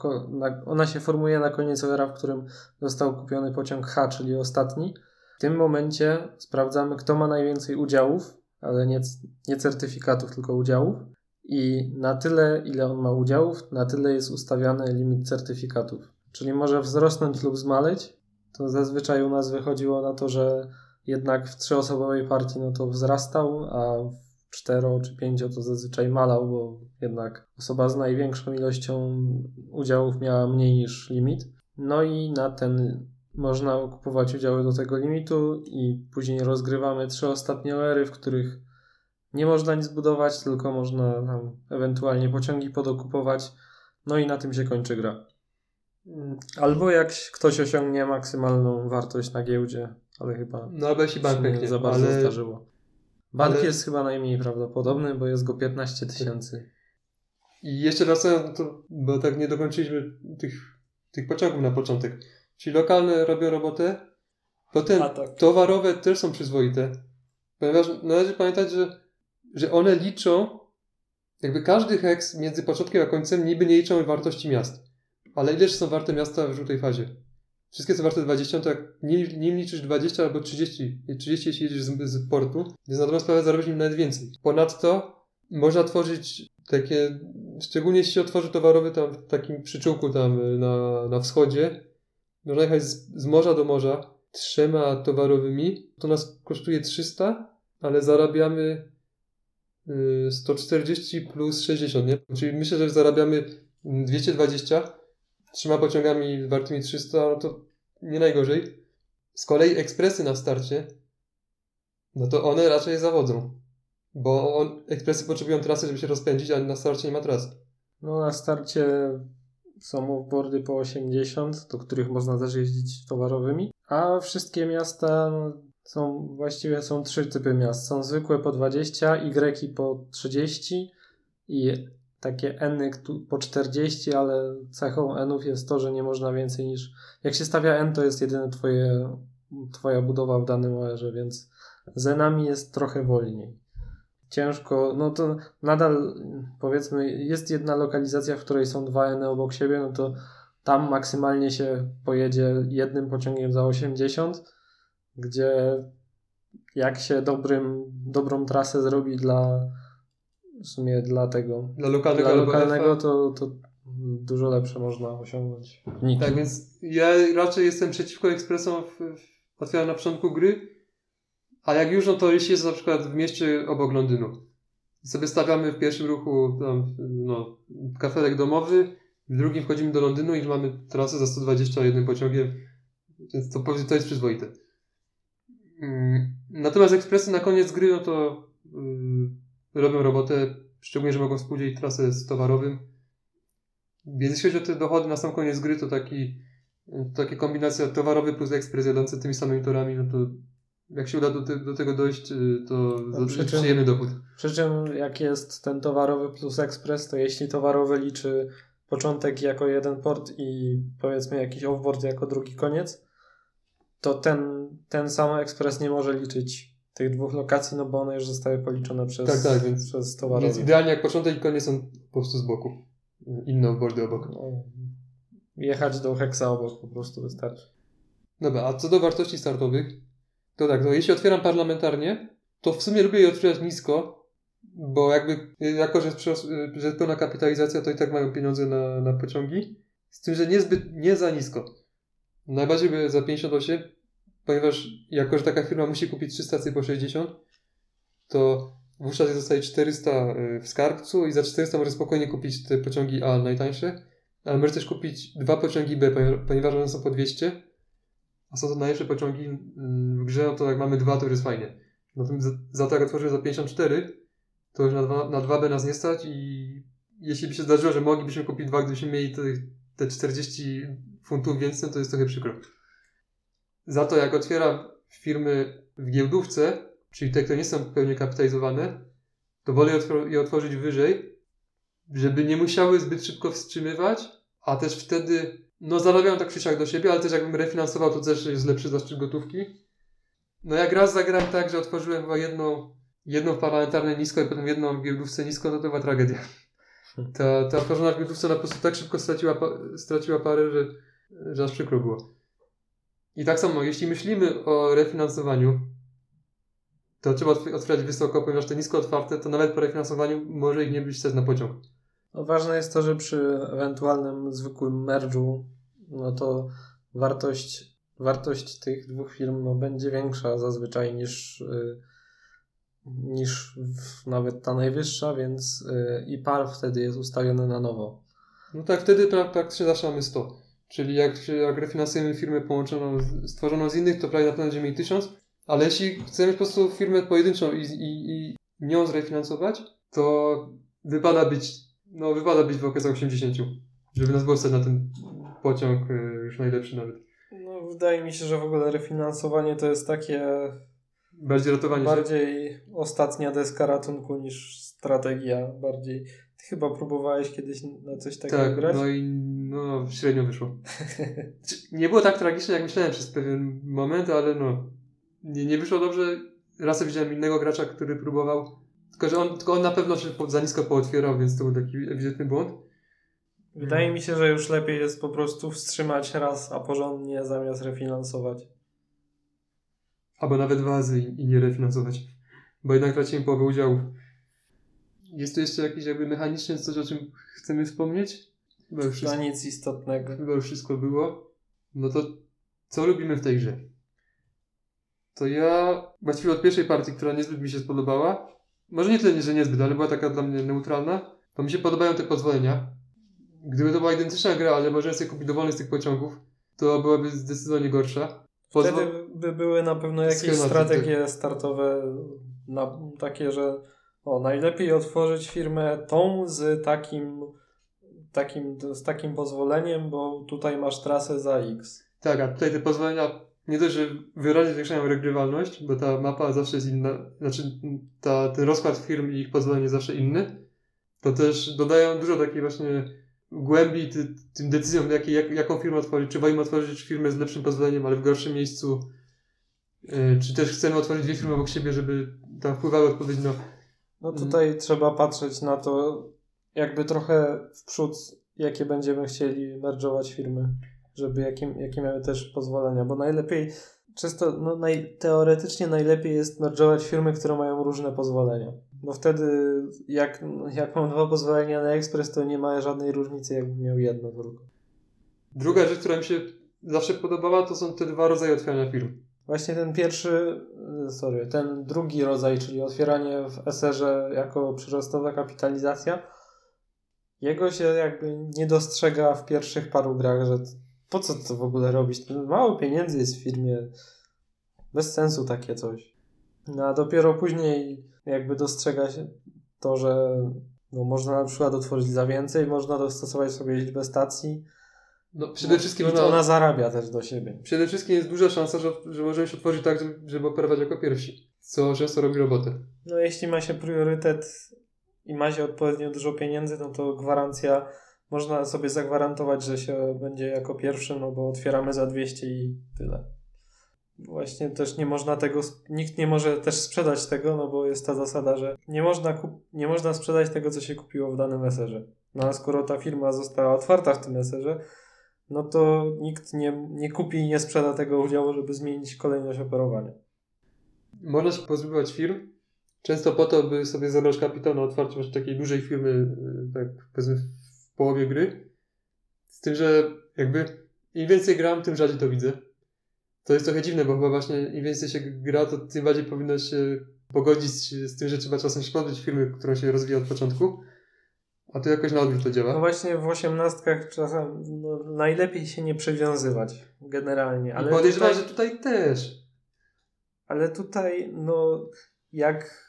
ona się formuje na koniec OR-a, w którym został kupiony pociąg H, czyli ostatni. W tym momencie sprawdzamy, kto ma najwięcej udziałów, ale nie, nie certyfikatów, tylko udziałów. I na tyle, ile on ma udziałów, na tyle jest ustawiany limit certyfikatów. Czyli może wzrosnąć lub zmaleć. To zazwyczaj u nas wychodziło na to, że jednak w trzyosobowej partii no to wzrastał, a w cztero czy pięcio to zazwyczaj malał, bo jednak osoba z największą ilością udziałów miała mniej niż limit. No i na ten można kupować udziały do tego limitu i później rozgrywamy trzy ostatnie ery, w których nie można nic budować, tylko można tam ewentualnie pociągi podokupować. No i na tym się kończy gra. Albo jak ktoś osiągnie maksymalną wartość na giełdzie, ale chyba no albo jeśli bank się nie za bardzo ale zdarzyło. Bank ale- jest chyba najmniej prawdopodobny, bo jest go 15 tysięcy. I jeszcze wracając, to, bo tak nie dokończyliśmy tych, tych pociągów na początek. Czyli lokalne robią robotę, potem tak. towarowe też są przyzwoite. Ponieważ należy pamiętać, że, że one liczą, jakby każdy heks między początkiem a końcem niby nie liczą wartości miast. Ale ileż są warte miasta w żółtej fazie? Wszystkie są warte 20, to jak nim, nim liczysz 20 albo 30, 30 jeśli jedziesz z, z portu, więc na dobrą sprawę zarobisz nim nawet więcej. Ponadto można tworzyć takie, szczególnie jeśli otworzy towarowy tam w takim przyczółku tam y, na, na wschodzie, można jechać z, z morza do morza trzema towarowymi, to nas kosztuje 300, ale zarabiamy y, 140 plus 60, nie? Czyli myślę, że zarabiamy 220 trzema pociągami wartymi 300, no to nie najgorzej. Z kolei ekspresy na starcie, no to one raczej zawodzą. Bo on, ekspresy potrzebują trasy, żeby się rozpędzić, a na starcie nie ma trasy. No na starcie są offboardy po 80, do których można też jeździć towarowymi, a wszystkie miasta są, właściwie są trzy typy miast. Są zwykłe po 20, Y po 30 i takie N po 40, ale cechą Nów jest to, że nie można więcej niż... Jak się stawia N, to jest jedyne twoje, twoja budowa w danym OR-ze, więc z N-ami jest trochę wolniej. Ciężko, no to nadal powiedzmy jest jedna lokalizacja, w której są dwa N obok siebie, no to tam maksymalnie się pojedzie jednym pociągiem za 80, gdzie jak się dobrym, dobrą trasę zrobi dla w sumie dla tego, Dla lokalnego, dla lokalnego to, to dużo lepsze można osiągnąć. Tak, więc ja raczej jestem przeciwko ekspresom w, w, otwieram na początku gry, a jak już, no to jeśli jest na przykład w mieście obok Londynu i sobie stawiamy w pierwszym ruchu tam, no, kafelek domowy, w drugim wchodzimy do Londynu i mamy trasę za 120 jednym pociągiem, więc to, to jest przyzwoite. Mm, Natomiast ekspresy na koniec gry, no to yy, robią robotę, szczególnie, że mogą współdzielić trasę z towarowym. Więc jeśli chodzi o te dochody na sam koniec gry, to taki, takie kombinacja towarowy plus ekspres jadący tymi samymi torami, no to jak się uda do, te, do tego dojść, y, to A przy czym- przyjemny dochód. Przy czym jak jest ten towarowy plus ekspres, to jeśli towarowy liczy początek jako jeden port i powiedzmy jakiś offboard jako drugi koniec, to ten, ten sam ekspres nie może liczyć tych dwóch lokacji, no bo one już zostały policzone przez, Tak, tak, więc- przez Więc idealnie jak początek i koniec są po prostu z boku. Inne boardy obok. No, jechać do heksa obok po prostu wystarczy. Dobra, a co do wartości startowych, to tak, no jeśli otwieram parlamentarnie, to w sumie lubię je otwierać nisko, bo jakby, jako że jest, przyros- że jest pełna kapitalizacja, to i tak mają pieniądze na, na pociągi, z tym, że niezbyt, nie za nisko. Najbardziej by za 58, ponieważ jako, że taka firma musi kupić 3 stacje po 60, to wówczas zostaje 400 w skarbcu i za 400 może spokojnie kupić te pociągi A najtańsze, ale może też kupić dwa pociągi B, ponieważ- one są po 200, a są to najlepsze pociągi mm, w grze, no to jak mamy dwa, to już jest fajnie. Natomiast za, to jak otworzymy za 54, to już na, dwa, na 2B nas nie stać i jeśli by się zdarzyło, że moglibyśmy kupić dwa, gdybyśmy mieli te, te 40 funtów więcej, to jest trochę przykro. Za to jak otwieram firmy w giełdówce, czyli te, które nie są pełnie kapitalizowane, to wolę je otwor- je otworzyć wyżej, żeby nie musiały zbyt szybko wstrzymywać, a też wtedy, no zarabiają tak czy siak do siebie, ale też jakbym refinansował, to też jest lepszy zastrzyk gotówki. No jak raz zagrałem tak, że otworzyłem chyba jedną, jedną w parlamentarnej nisko i potem jedną w giełdówce nisko, no to była tragedia. Ta, ta otworzona w giełdówce ona po prostu tak szybko straciła, straciła parę, że, że aż przykro było. I tak samo, jeśli myślimy o refinansowaniu, to trzeba otw- otwierać wysoko, ponieważ te nisko otwarte, to nawet po refinansowaniu może ich nie być stać na pociąg. No, ważne jest to, że przy ewentualnym zwykłym merge'u, no to wartość, wartość tych dwóch firm no, będzie większa zazwyczaj niż, y, niż w, nawet ta najwyższa, więc y, i par wtedy jest ustawiony na nowo. No tak, wtedy pra- praktycznie zawsze mamy 100. Czyli jak, się- jak refinansujemy firmę połączoną, z- stworzoną z innych, to prawie na pewno będziemy mieli 1000. Ale jeśli chcemy po prostu firmę pojedynczą i, i, i nią zrefinansować, to wypada być, no wypada być w okresach 80, żeby nas było na ten pociąg y, już najlepszy nawet. No, wydaje mi się, że w ogóle refinansowanie to jest takie Bardziej ratowanie się. bardziej ostatnia deska ratunku niż strategia. Bardziej. Ty chyba próbowałeś kiedyś na coś takiego Tak, grać? no i no, średnio wyszło. Nie było tak tragicznie, jak myślałem przez pewien moment, ale no, nie, nie wyszło dobrze. Raz widziałem innego gracza, który próbował, tylko że on, tylko on na pewno się za nisko pootwierał, więc to był taki ewidentny błąd. Wydaje mi się, że już lepiej jest po prostu wstrzymać raz, a porządnie zamiast refinansować. Albo nawet dwa razy i, i nie refinansować. Bo jednak traciłem połowę udziałów. Jest tu jeszcze jakiś jakby mechaniczny coś, o czym chcemy wspomnieć? Chyba już wszystko, nic istotnego. chyba już wszystko było. No to co lubimy w tej grze? To ja właściwie od pierwszej partii, która niezbyt mi się spodobała, może nie tyle, że niezbyt, ale była taka dla mnie neutralna, to mi się podobają te pozwolenia. Gdyby to była identyczna gra, ale można sobie kupić dowolny z tych pociągów, to byłaby zdecydowanie gorsza. Pozwo- Wtedy by były na pewno jakieś Schematy, strategie startowe na, takie, że o, najlepiej otworzyć firmę tą z takim, takim, z takim pozwoleniem, bo tutaj masz trasę za X. Tak, a tutaj te pozwolenia nie dość, że wyraźnie zwiększają regrywalność, bo ta mapa zawsze jest inna, znaczy ta, ten rozkład firm i ich pozwolenie jest zawsze inny, to też dodają dużo takiej właśnie głębi ty, tym decyzjom, jakie, jak, jaką firmę otworzyć. Czy wolimy otworzyć firmę z lepszym pozwoleniem, ale w gorszym miejscu, yy, czy też chcemy otworzyć dwie firmy obok siebie, żeby tam wpływały odpowiednio. No tutaj trzeba patrzeć na to jakby trochę w przód, jakie będziemy chcieli merge'ować firmy, żeby jakie, jakie miały też pozwolenia, bo najlepiej, czysto, no naj, teoretycznie najlepiej jest merge'ować firmy, które mają różne pozwolenia, bo wtedy jak, jak mam dwa pozwolenia na ekspres, to nie ma żadnej różnicy, jakbym miał jedno tylko. Druga rzecz, która mi się zawsze podobała, to są te dwa rodzaje otwierania firm. Właśnie ten pierwszy, y, sorry, ten drugi rodzaj, czyli otwieranie w SR-ze jako przyrostowa kapitalizacja, jego się jakby nie dostrzega w pierwszych paru grach, że po co to w ogóle robić? To Mało pieniędzy jest w firmie, bez sensu takie coś. No a dopiero później jakby dostrzega się to, że no, można na przykład otworzyć za więcej, można dostosować sobie liczbę stacji. No, przede wszystkim I na- to ona zarabia też do siebie. Przede wszystkim jest duża szansa, że, że możemy się otworzyć tak, żeby, żeby operować jako pierwsi, co często robi robotę. No jeśli ma się priorytet i ma się odpowiednio dużo pieniędzy, no to gwarancja, można sobie zagwarantować, że się będzie jako pierwszy, no bo otwieramy za 200 i tyle. Właśnie też nie można tego, nikt nie może też sprzedać tego, no bo jest ta zasada, że nie można, kup, nie można sprzedać tego, co się kupiło w danym eserze. No a skoro ta firma została otwarta w tym eserze, no to nikt nie, nie kupi i nie sprzeda tego udziału, żeby zmienić kolejność operowania. Można się pozbywać firm, często po to, by sobie zabrać kapitał na otwarcie właśnie takiej dużej firmy, y, tak powiedzmy w połowie gry. Z tym, że jakby im więcej gram, tym rzadziej to widzę. To jest trochę dziwne, bo chyba właśnie im więcej się gra, to tym bardziej powinno się pogodzić z tym, że trzeba czasem pozbyć firmy, którą się rozwija od początku. A to jakoś na odwrót to działa. No właśnie w osiemnastkach czasem no, najlepiej się nie przywiązywać generalnie. Ale podejrzewam, tutaj, że tutaj też. ale tutaj no jak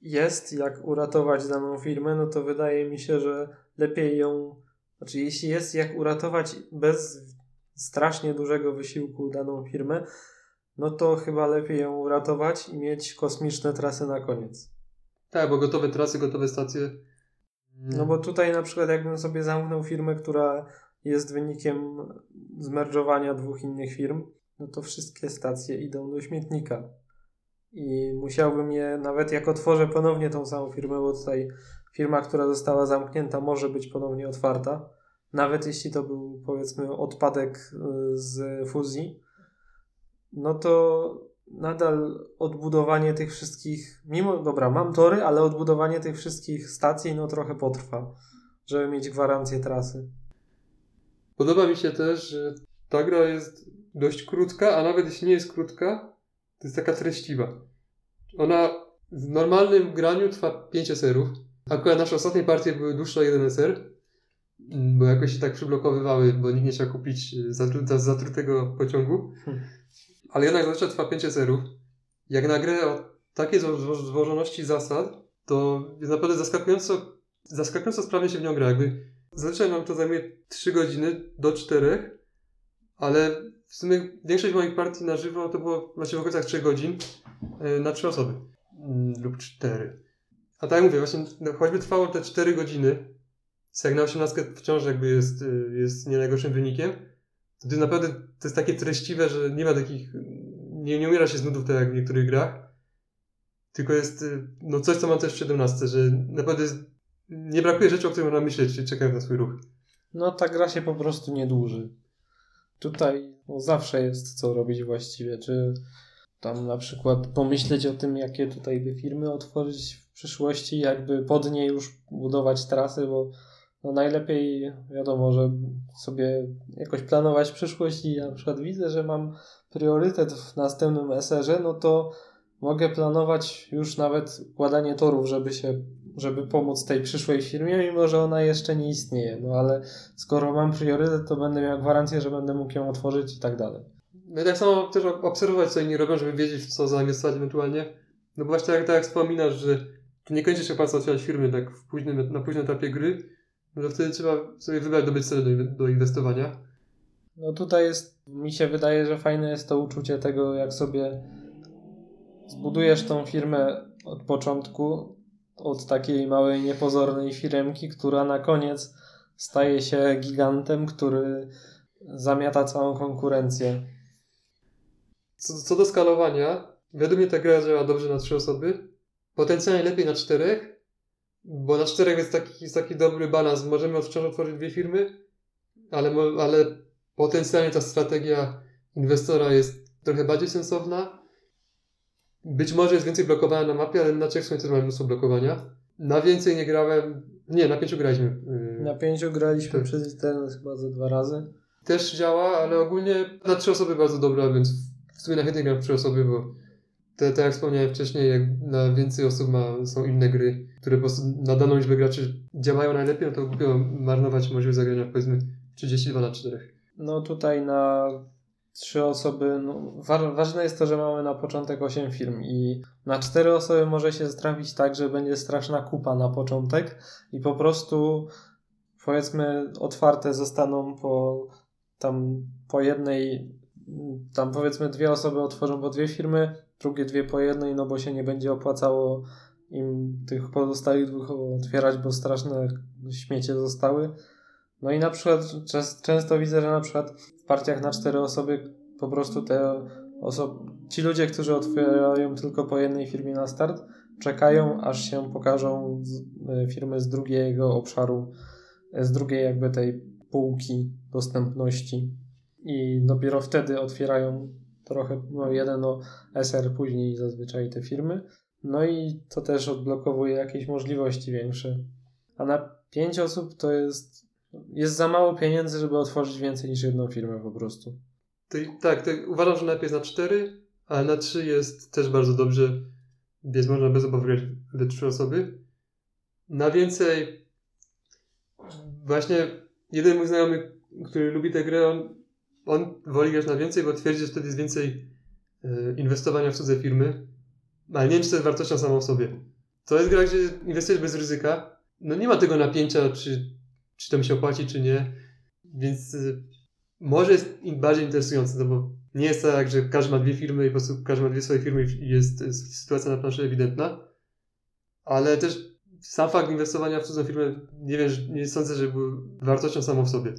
jest, jak uratować daną firmę, no to wydaje mi się, że lepiej ją, znaczy jeśli jest jak uratować bez strasznie dużego wysiłku daną firmę, no to chyba lepiej ją uratować i mieć kosmiczne trasy na koniec. Tak, bo gotowe trasy, gotowe stacje. No bo tutaj na przykład jakbym sobie zamknął firmę, która jest wynikiem zmerdżowania dwóch innych firm, no to wszystkie stacje idą do śmietnika. I musiałbym je, nawet jak otworzę ponownie tą samą firmę, bo tutaj firma, która została zamknięta, może być ponownie otwarta, nawet jeśli to był powiedzmy odpadek y, z fuzji, no to nadal odbudowanie tych wszystkich, mimo, dobra, mam tory, ale odbudowanie tych wszystkich stacji no trochę potrwa, żeby mieć gwarancję trasy. Podoba mi się też, że ta gra jest dość krótka, a nawet jeśli nie jest krótka, to jest taka treściwa. Ona w normalnym graniu trwa 5 SR-ów. Akurat nasze ostatnie partie były dłuższe o 1 SR, bo jakoś się tak przyblokowywały, bo nikt nie chciał kupić zatru- zatrutego pociągu. Hmm. Ale jednak zazwyczaj trwa 5 SR-ów. Jak na grę o takiej zło- złożoności zasad, to jest naprawdę zaskakująco, zaskakująco sprawnie się w nią gra. Jakby zazwyczaj nam to zajmuje 3 godziny do 4, ale w sumie większość moich partii na żywo to było właśnie w okolicach 3 godzin yy, na 3 osoby Mm, lub 4. A tak jak mówię, właśnie no, choćby trwało te 4 godziny, jak na 18 wciąż jakby jest, yy, jest nie najgorszym wynikiem, to, naprawdę to jest takie treściwe, że nie ma takich, nie, nie umiera się z nudów tak jak w niektórych grach, tylko jest yy, no coś, co mam też w 17, że naprawdę jest, nie brakuje rzeczy, o których można myśleć, czekając na swój ruch. No ta gra się po prostu nie dłuży. Tutaj no, zawsze jest co robić właściwie, czy tam na przykład pomyśleć o tym, jakie tutaj by firmy otworzyć w przyszłości, jakby pod nie już budować trasy, bo no najlepiej wiadomo, że sobie jakoś planować przyszłość i na przykład widzę, że mam priorytet w następnym SR-ze, no to mogę planować już nawet układanie torów, żeby się, żeby pomóc tej przyszłej firmie, mimo że ona jeszcze nie istnieje. No ale skoro mam priorytet, to będę miał gwarancję, że będę mógł ją otworzyć i tak dalej. No i tak samo też obserwować, co inni robią, żeby wiedzieć, w co zainwestować ewentualnie. No bo właśnie tak, tak jak wspominasz, że tu nie kończy się pas otwierać firmy tak w późnym, na późnym etapie gry, no to wtedy trzeba sobie wybrać dobyć cele do, do inwestowania. No tutaj jest, mi się wydaje, że fajne jest to uczucie tego, jak sobie zbudujesz tą firmę od początku, od takiej małej, niepozornej firemki, która na koniec staje się gigantem, który zamiata całą konkurencję. Co, co do skalowania, według mnie ta gra działa dobrze na trzy osoby. Potencjalnie lepiej na czterech, bo na czterech jest taki, jest taki dobry balans. Możemy wciąż otworzyć dwie firmy, ale, ale potencjalnie ta strategia inwestora jest trochę bardziej sensowna. Być może jest więcej blokowania na mapie, ale na trzech w też mamy mnóstwo blokowania. Na więcej nie grałem. Nie, na pięciu graliśmy. Yy, Na pięciu graliśmy Tak. przez internet chyba ze dwa razy. Też działa, ale ogólnie na trzy osoby bardzo dobra, więc w sumie najchętniej gram w trzy osoby, bo te, tak jak wspomniałem wcześniej, jak na więcej osób ma, są inne gry, które po prostu na daną liczbę graczy działają najlepiej, no to głupio marnować możliwość zagrania powiedzmy 32 na 4. No tutaj na trzy osoby, no, wa- ważne jest to, że mamy na początek 8 firm i na cztery osoby może się trafić tak, że będzie straszna kupa na początek i po prostu powiedzmy otwarte zostaną po tam po jednej, tam powiedzmy dwie osoby otworzą po dwie firmy, drugie dwie po jednej, no bo się nie będzie opłacało im tych pozostałych dwóch otwierać, bo straszne śmiecie zostały. No i na przykład często widzę, że na przykład w partiach na cztery osoby po prostu te osoby, ci ludzie, którzy otwierają tylko po jednej firmie na start, czekają aż się pokażą z, y, firmy z drugiego obszaru, y, z drugiej jakby tej półki dostępności i dopiero wtedy otwierają trochę, no jeden o SR później zazwyczaj te firmy. No i to też odblokowuje jakieś możliwości większe. A na 5 osób to jest, jest za mało pieniędzy, żeby otworzyć więcej niż jedną firmę po prostu. To, tak, to uważam, że najlepiej jest na 4, ale na 3 jest też bardzo dobrze, więc można bez obaw grać we 3 osoby. Na więcej właśnie jeden mój znajomy, który lubi tę grę, on, on woli grać na więcej, bo twierdzi, że wtedy jest więcej y, inwestowania w cudze firmy, ale nie wiem, czy to jest wartością samą w sobie. To jest gra, gdzie inwestujesz bez ryzyka. No nie ma tego napięcia, czy, czy to mi się opłaci, czy nie. Więc y, może jest bardziej interesujące, no bo nie jest tak, że każdy ma dwie firmy i po prostu każdy ma dwie swoje firmy i jest, jest sytuacja na planszy ewidentna. Ale też sam fakt inwestowania w cudzą firmę, nie wiem, nie sądzę, że był wartością samą w sobie.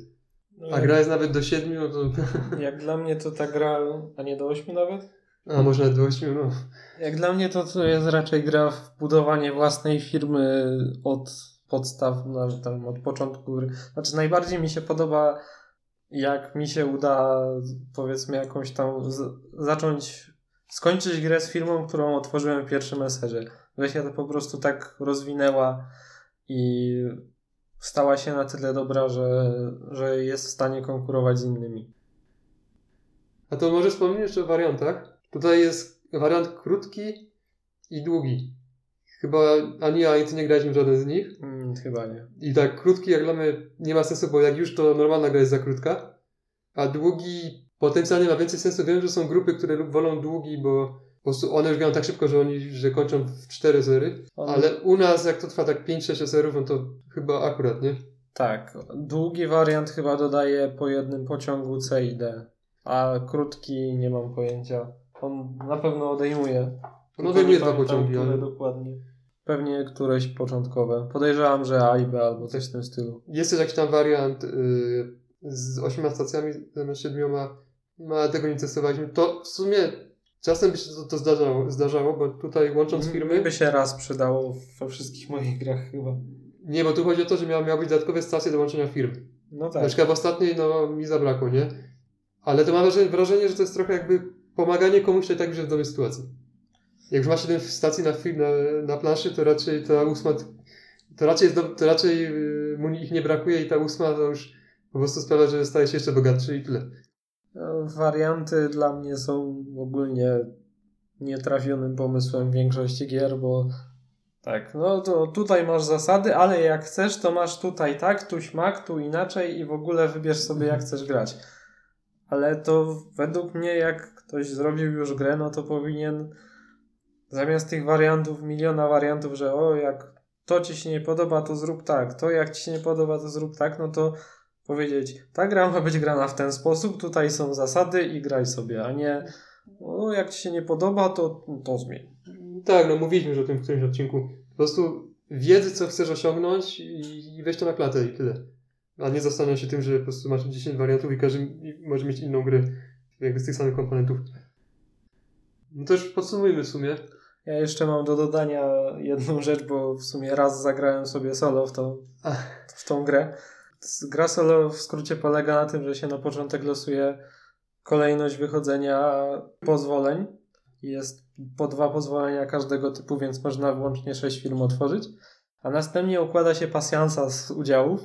A gra jest nawet do siedmiu, to... [LAUGHS] Jak dla mnie to ta gra, a nie do ośmiu nawet? A może nawet do ośmiu, no. Jak dla mnie to, to jest raczej gra w budowanie własnej firmy od podstaw, no, tam od początku. Znaczy najbardziej mi się podoba jak mi się uda powiedzmy jakąś tam z, zacząć skończyć grę z firmą, którą otworzyłem w pierwszym messerze. Weź to po prostu tak rozwinęła i stała się na tyle dobra, że, że jest w stanie konkurować z innymi. A to może wspomnieć jeszcze o wariantach. Tutaj jest wariant krótki i długi. Chyba ani ja, ani ty nie graliśmy w żaden z nich. Mm, chyba nie. I tak krótki jak dla mnie nie ma sensu, bo jak już to normalna gra jest za krótka. A długi potencjalnie ma więcej sensu. Wiem, że są grupy, które wolą długi, bo po prostu one już grają tak szybko, że oni że kończą w 4 zery. Ale u nas jak to trwa tak 5-6 zerów, no to chyba akurat, nie? Tak. Długi wariant chyba dodaje po jednym pociągu C i D. A krótki nie mam pojęcia. On na pewno odejmuje. On odejmuje dwa pociągi, ale... dokładnie. Pewnie któreś początkowe. Podejrzewam, że A i B albo coś w tym stylu. Jest też jakiś tam wariant yy, z ośmioma stacjami zamiast siedmioma, no ale tego nie testowaliśmy. To w sumie czasem by się to, to zdarzało, zdarzało, bo tutaj łącząc firmy... By się raz przydało we wszystkich moich grach chyba. Nie, bo tu chodzi o to, że miały, miały być dodatkowe stacje do łączenia firm. No tak. Na przykład w ostatniej no mi zabrakło, nie? Ale to mam wrażenie, wrażenie że to jest trochę jakby pomaganie komuś tutaj tak, że w dobrej sytuacji. Jak już masz 7 stacji na, na, na planszy, to raczej ta ósma, to raczej, jest do, to raczej y, mu ich nie brakuje i ta ósma to już po prostu sprawia, że staje się jeszcze bogatszy i tyle. No, warianty dla mnie są ogólnie nietrafionym pomysłem w większości gier, bo tak, no to tutaj masz zasady, ale jak chcesz, to masz tutaj tak, tu śmak, tu inaczej i w ogóle wybierz sobie jak chcesz grać. Ale to według mnie, jak ktoś zrobił już grę, no to powinien Zamiast tych wariantów, miliona wariantów, że o, jak to ci się nie podoba, to zrób tak, to jak ci się nie podoba, to zrób tak, no to powiedzieć, ta gra ma być grana w ten sposób, tutaj są zasady i graj sobie, a nie o, jak ci się nie podoba, to, to zmień. Tak, no mówiliśmy już o tym w którymś odcinku. Po prostu wiedzy, co chcesz osiągnąć i, i weź to na klatę i tyle. A nie zastanawiaj się tym, że po prostu masz 10 wariantów i każdy może mieć inną grę jakby z tych samych komponentów. No to już podsumujmy w sumie. Ja jeszcze mam do dodania jedną rzecz, bo w sumie raz zagrałem sobie solo w tą, w tą grę. Gra solo w skrócie polega na tym, że się na początek losuje kolejność wychodzenia pozwoleń. Jest po dwa pozwolenia każdego typu, więc można wyłącznie sześć firm otworzyć. A następnie układa się pasjansa z udziałów,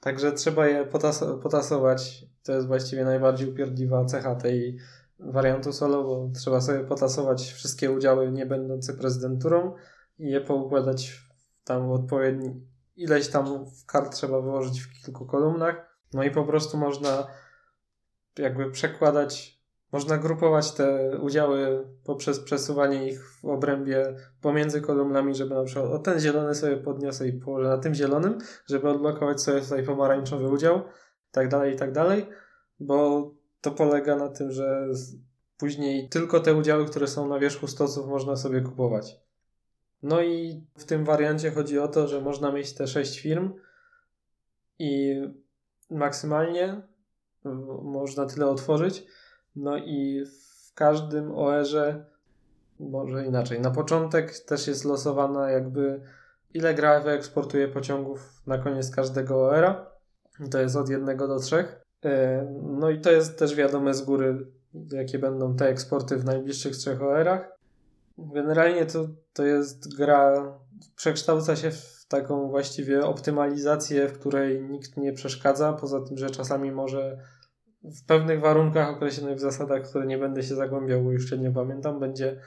także trzeba je potas- potasować. To jest właściwie najbardziej upierdliwa cecha tej wariantu solo, bo trzeba sobie potasować wszystkie udziały nie będące prezydenturą i je poukładać tam odpowiedni ileś tam kart trzeba wyłożyć w kilku kolumnach. No i po prostu można jakby przekładać, można grupować te udziały poprzez przesuwanie ich w obrębie pomiędzy kolumnami, żeby na przykład o ten zielony sobie podniosę i położę na tym zielonym, żeby odblokować sobie tutaj pomarańczowy udział, tak dalej, i tak dalej, bo to polega na tym, że później tylko te udziały, które są na wierzchu stosów można sobie kupować. No i w tym wariancie chodzi o to, że można mieć te sześć firm i maksymalnie można tyle otworzyć. No i w każdym OR-ze, może inaczej, na początek też jest losowana jakby ile gra wyeksportuje pociągów na koniec każdego OR-a. To jest od jednego do trzech. E, no i to jest też wiadome z góry, jakie będą te eksporty w najbliższych trzech OR-ach. Generalnie to, to jest gra, przekształca się w taką właściwie optymalizację, w której nikt nie przeszkadza, poza tym, że czasami może w pewnych warunkach określonych w zasadach, które nie będę się zagłębiał, bo już nie pamiętam, będzie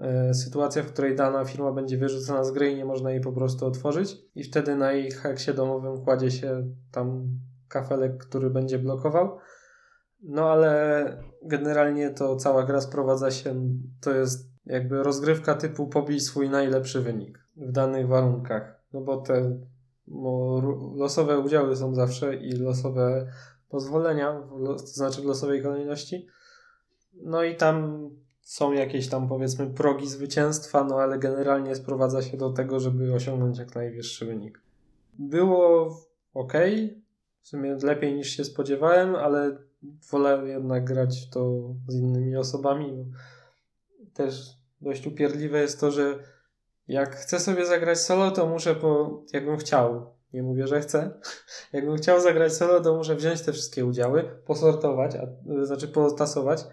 e, sytuacja, w której dana firma będzie wyrzucona z gry i nie można jej po prostu otworzyć i wtedy na ich haksie domowym kładzie się tam kafelek, który będzie blokował. No ale generalnie to cała gra sprowadza się, to jest jakby rozgrywka typu pobij swój najlepszy wynik w danych warunkach. No bo te bo losowe udziały są zawsze i losowe pozwolenia, to znaczy w losowej kolejności. No i tam są jakieś tam powiedzmy progi zwycięstwa, no ale generalnie sprowadza się do tego, żeby osiągnąć jak najwyższy wynik. Było ok, w sumie lepiej niż się spodziewałem, ale wolę jednak grać w to z innymi osobami. Też dość upierdliwe jest to, że jak chcę sobie zagrać solo, to muszę po, jakbym chciał, nie mówię, że chcę, [LAUGHS] jakbym chciał zagrać solo, to muszę wziąć te wszystkie udziały, posortować, a, znaczy potasować,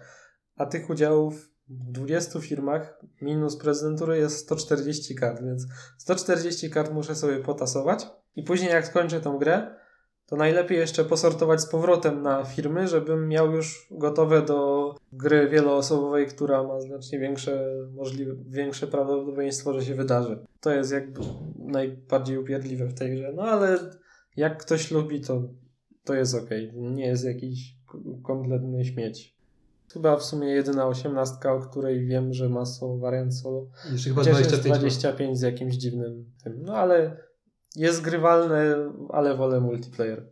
a tych udziałów w 20 firmach minus prezydentury jest 140 kart, więc 140 kart muszę sobie potasować i później jak skończę tą grę, to najlepiej jeszcze posortować z powrotem na firmy, żebym miał już gotowe do gry wieloosobowej, która ma znacznie większe, możliwe, większe prawdopodobieństwo, że się wydarzy. To jest jakby najbardziej upierdliwe w tej grze. No ale jak ktoś lubi, to, to jest ok. Nie jest jakiś kompletny śmieć. Chyba w sumie jedyna osiemnastka, o której wiem, że ma solo, wariant solo. Jeszcze chyba 25. 25 z jakimś dziwnym tym. No ale jest grywalne, ale wolę multiplayer.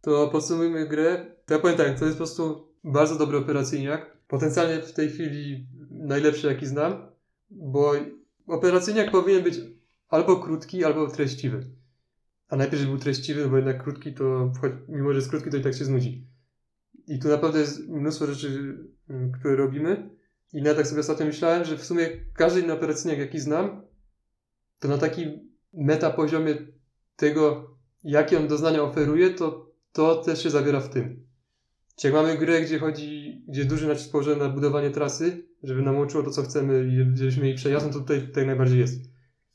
To podsumujmy grę. To ja powiem tak, to jest po prostu bardzo dobry operacyjniak. Potencjalnie w tej chwili najlepszy jaki znam, bo operacyjniak powinien być albo krótki, albo treściwy. A najpierw, był treściwy, bo jednak krótki to, mimo że jest krótki, to i tak się znudzi. I tu naprawdę jest mnóstwo rzeczy, mm, które robimy. I ja tak sobie ostatnio myślałem, że w sumie każdy inny operacyjniak, jaki znam, to na takim meta poziomie tego, jakie on doznania oferuje, to to też się zawiera w tym. Czyli jak mamy grę, gdzie chodzi, gdzie duży nacisk położony na budowanie trasy, żeby nam łączyło to, co chcemy i żebyśmy mieli przejazd, no to tutaj, tutaj najbardziej jest.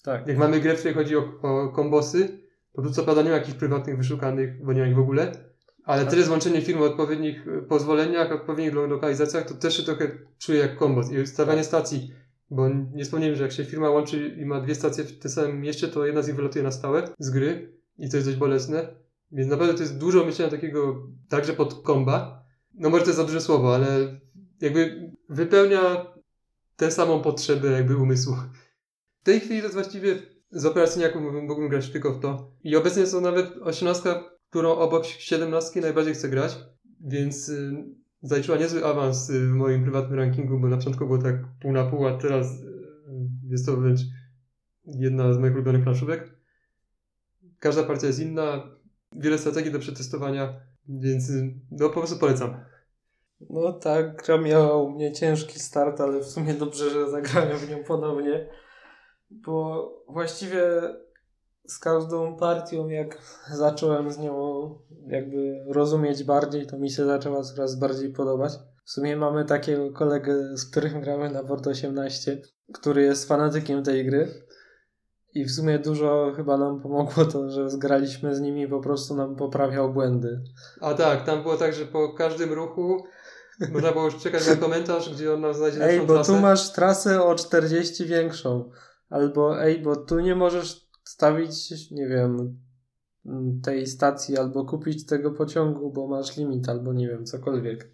Tak. Jak mamy grę, w której chodzi o, o kombosy, to tu co prawda nie ma jakichś prywatnych wyszukanych, bo nie ma ich w ogóle, ale tak. tyle złączenie firm o odpowiednich e, pozwoleniach, odpowiednich lokalizacjach, to też się trochę czuje jak kombos. I stawianie stacji bo nie wspomniałem, że jak się firma łączy i ma dwie stacje w tym samym mieście, to jedna z nich wylatuje na stałe z gry i to jest dość bolesne. Więc naprawdę to jest dużo myślenia takiego także pod komba. No może to jest za duże słowo, ale jakby wypełnia tę samą potrzebę jakby umysłu. W tej chwili to jest właściwie z operacyjniaków mógłbym grać tylko w to. I obecnie jest to nawet osiemnastka, którą obok siedemnastki najbardziej chcę grać, więc y, zaliczyła niezły awans y, w moim prywatnym rankingu, bo na początku było tak pół na pół, a teraz y, jest to wręcz jedna z moich ulubionych planszówek. Każda partia jest inna, wiele strategii do przetestowania, więc y, no po prostu polecam. No tak, gra miała u mnie ciężki start, ale w sumie dobrze, że zagrałem w nią ponownie, bo właściwie z każdą partią, jak zacząłem z nią jakby rozumieć bardziej, to mi się zaczęła coraz bardziej podobać. W sumie mamy takiego kolegę, z którym gramy na Board 18, który jest fanatykiem tej gry. I w sumie dużo chyba nam pomogło to, że zgraliśmy z nimi i po prostu nam poprawiał błędy. A tak, tam było tak, że po każdym ruchu można było już czekać na komentarz, gdzie on nam znajdzie Ej, bo trasę. tu masz trasę o 40 większą. Albo ej, bo tu nie możesz stawić, nie wiem, tej stacji albo kupić tego pociągu, bo masz limit, albo nie wiem, cokolwiek.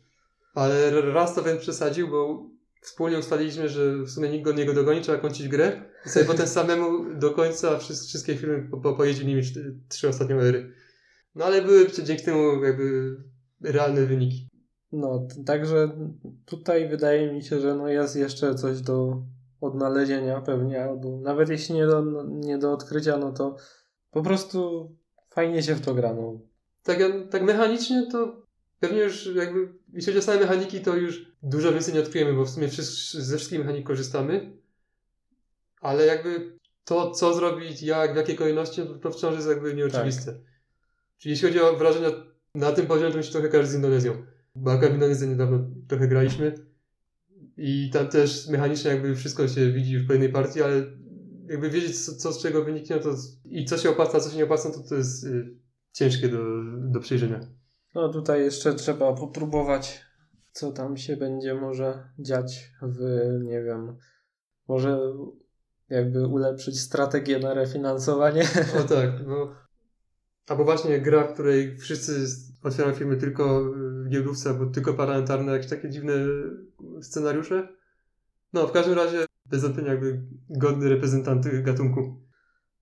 Ale raz to więc przesadził, bo wspólnie ustaliliśmy, że w sumie nikt go nie dogoni, trzeba kończyć grę i sobie potem [LAUGHS] samemu do końca wszystkie filmy po, po, pojeździł nimi trzy ostatnie ery. No ale były dzięki temu jakby realne wyniki. No, także tutaj wydaje mi się, że no jest jeszcze coś do odnalezienia pewnie, albo nawet jeśli nie do, nie do odkrycia, no to po prostu fajnie się w to gra. No. Tak, tak mechanicznie to pewnie już jakby, jeśli chodzi o same mechaniki, to już dużo więcej nie odkryjemy, bo w sumie wszyscy, ze wszystkich mechanik korzystamy, ale jakby to, co zrobić, jak, w jakiej kolejności, to, to wciąż jest jakby nieoczywiste. Tak. Czyli jeśli chodzi o wrażenia na tym poziomie, to się trochę kojarzy z Indonezją. Bo akurat w Indonezji niedawno trochę graliśmy i tam też mechanicznie jakby wszystko się widzi w kolejnej partii, ale jakby wiedzieć co, co z czego wyniknie to i co się opłaca, co się nie opłaca, to to jest y, ciężkie do, do przejrzenia. No tutaj jeszcze trzeba popróbować, co tam się będzie może dziać w, nie wiem, może jakby ulepszyć strategię na refinansowanie. O tak, no. Albo właśnie gra, w której wszyscy otwierają firmy tylko w giełdówce, albo tylko parlamentarne, jakieś takie dziwne scenariusze. No, w każdym razie bez wątpienia jakby godny reprezentant gatunku.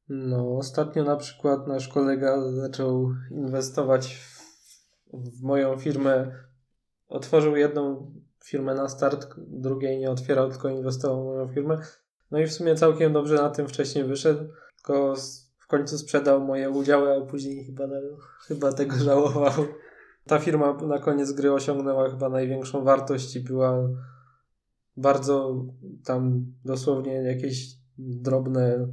No, ostatnio na przykład nasz kolega zaczął inwestować w, w moją firmę. Otworzył jedną firmę na start, drugiej nie otwierał, tylko inwestował w moją firmę. No i w sumie całkiem dobrze na tym wcześniej wyszedł, tylko w końcu sprzedał moje udziały, a później chyba, chyba tego żałował. Ta firma na koniec gry osiągnęła chyba największą wartość i była bardzo tam dosłownie jakieś drobne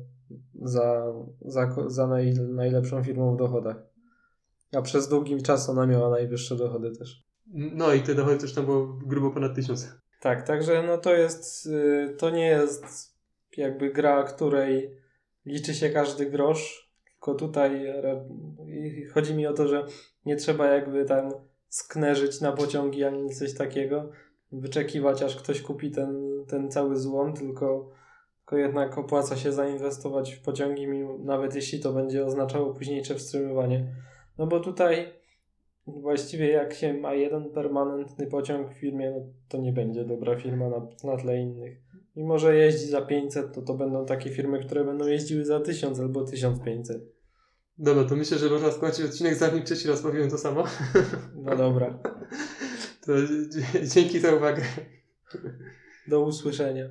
za, za, za naj, najlepszą firmą w dochodach. A przez długi czas ona miała najwyższe dochody też. No i te dochody też tam było grubo ponad tysiąc. Tak, także no to jest, y, to nie jest jakby gra, której liczy się każdy grosz, tylko tutaj chodzi mi o to, że nie trzeba jakby tam sknerzyć na pociągi ani coś takiego, wyczekiwać aż ktoś kupi ten, ten cały złom, tylko, tylko jednak opłaca się zainwestować w pociągi, nawet jeśli to będzie oznaczało późniejsze wstrzymywanie. No bo tutaj właściwie jak się ma jeden permanentny pociąg w firmie, no to nie będzie dobra firma na, na tle innych. Mimo, że jeździ za 500, to to będą takie firmy, które będą jeździły za 1000 albo 1500. Dobra, to myślę, że można skończyć odcinek, zanim trzeci raz powiem to samo. No dobra. [LAUGHS] To dzięki za uwagę. Do usłyszenia.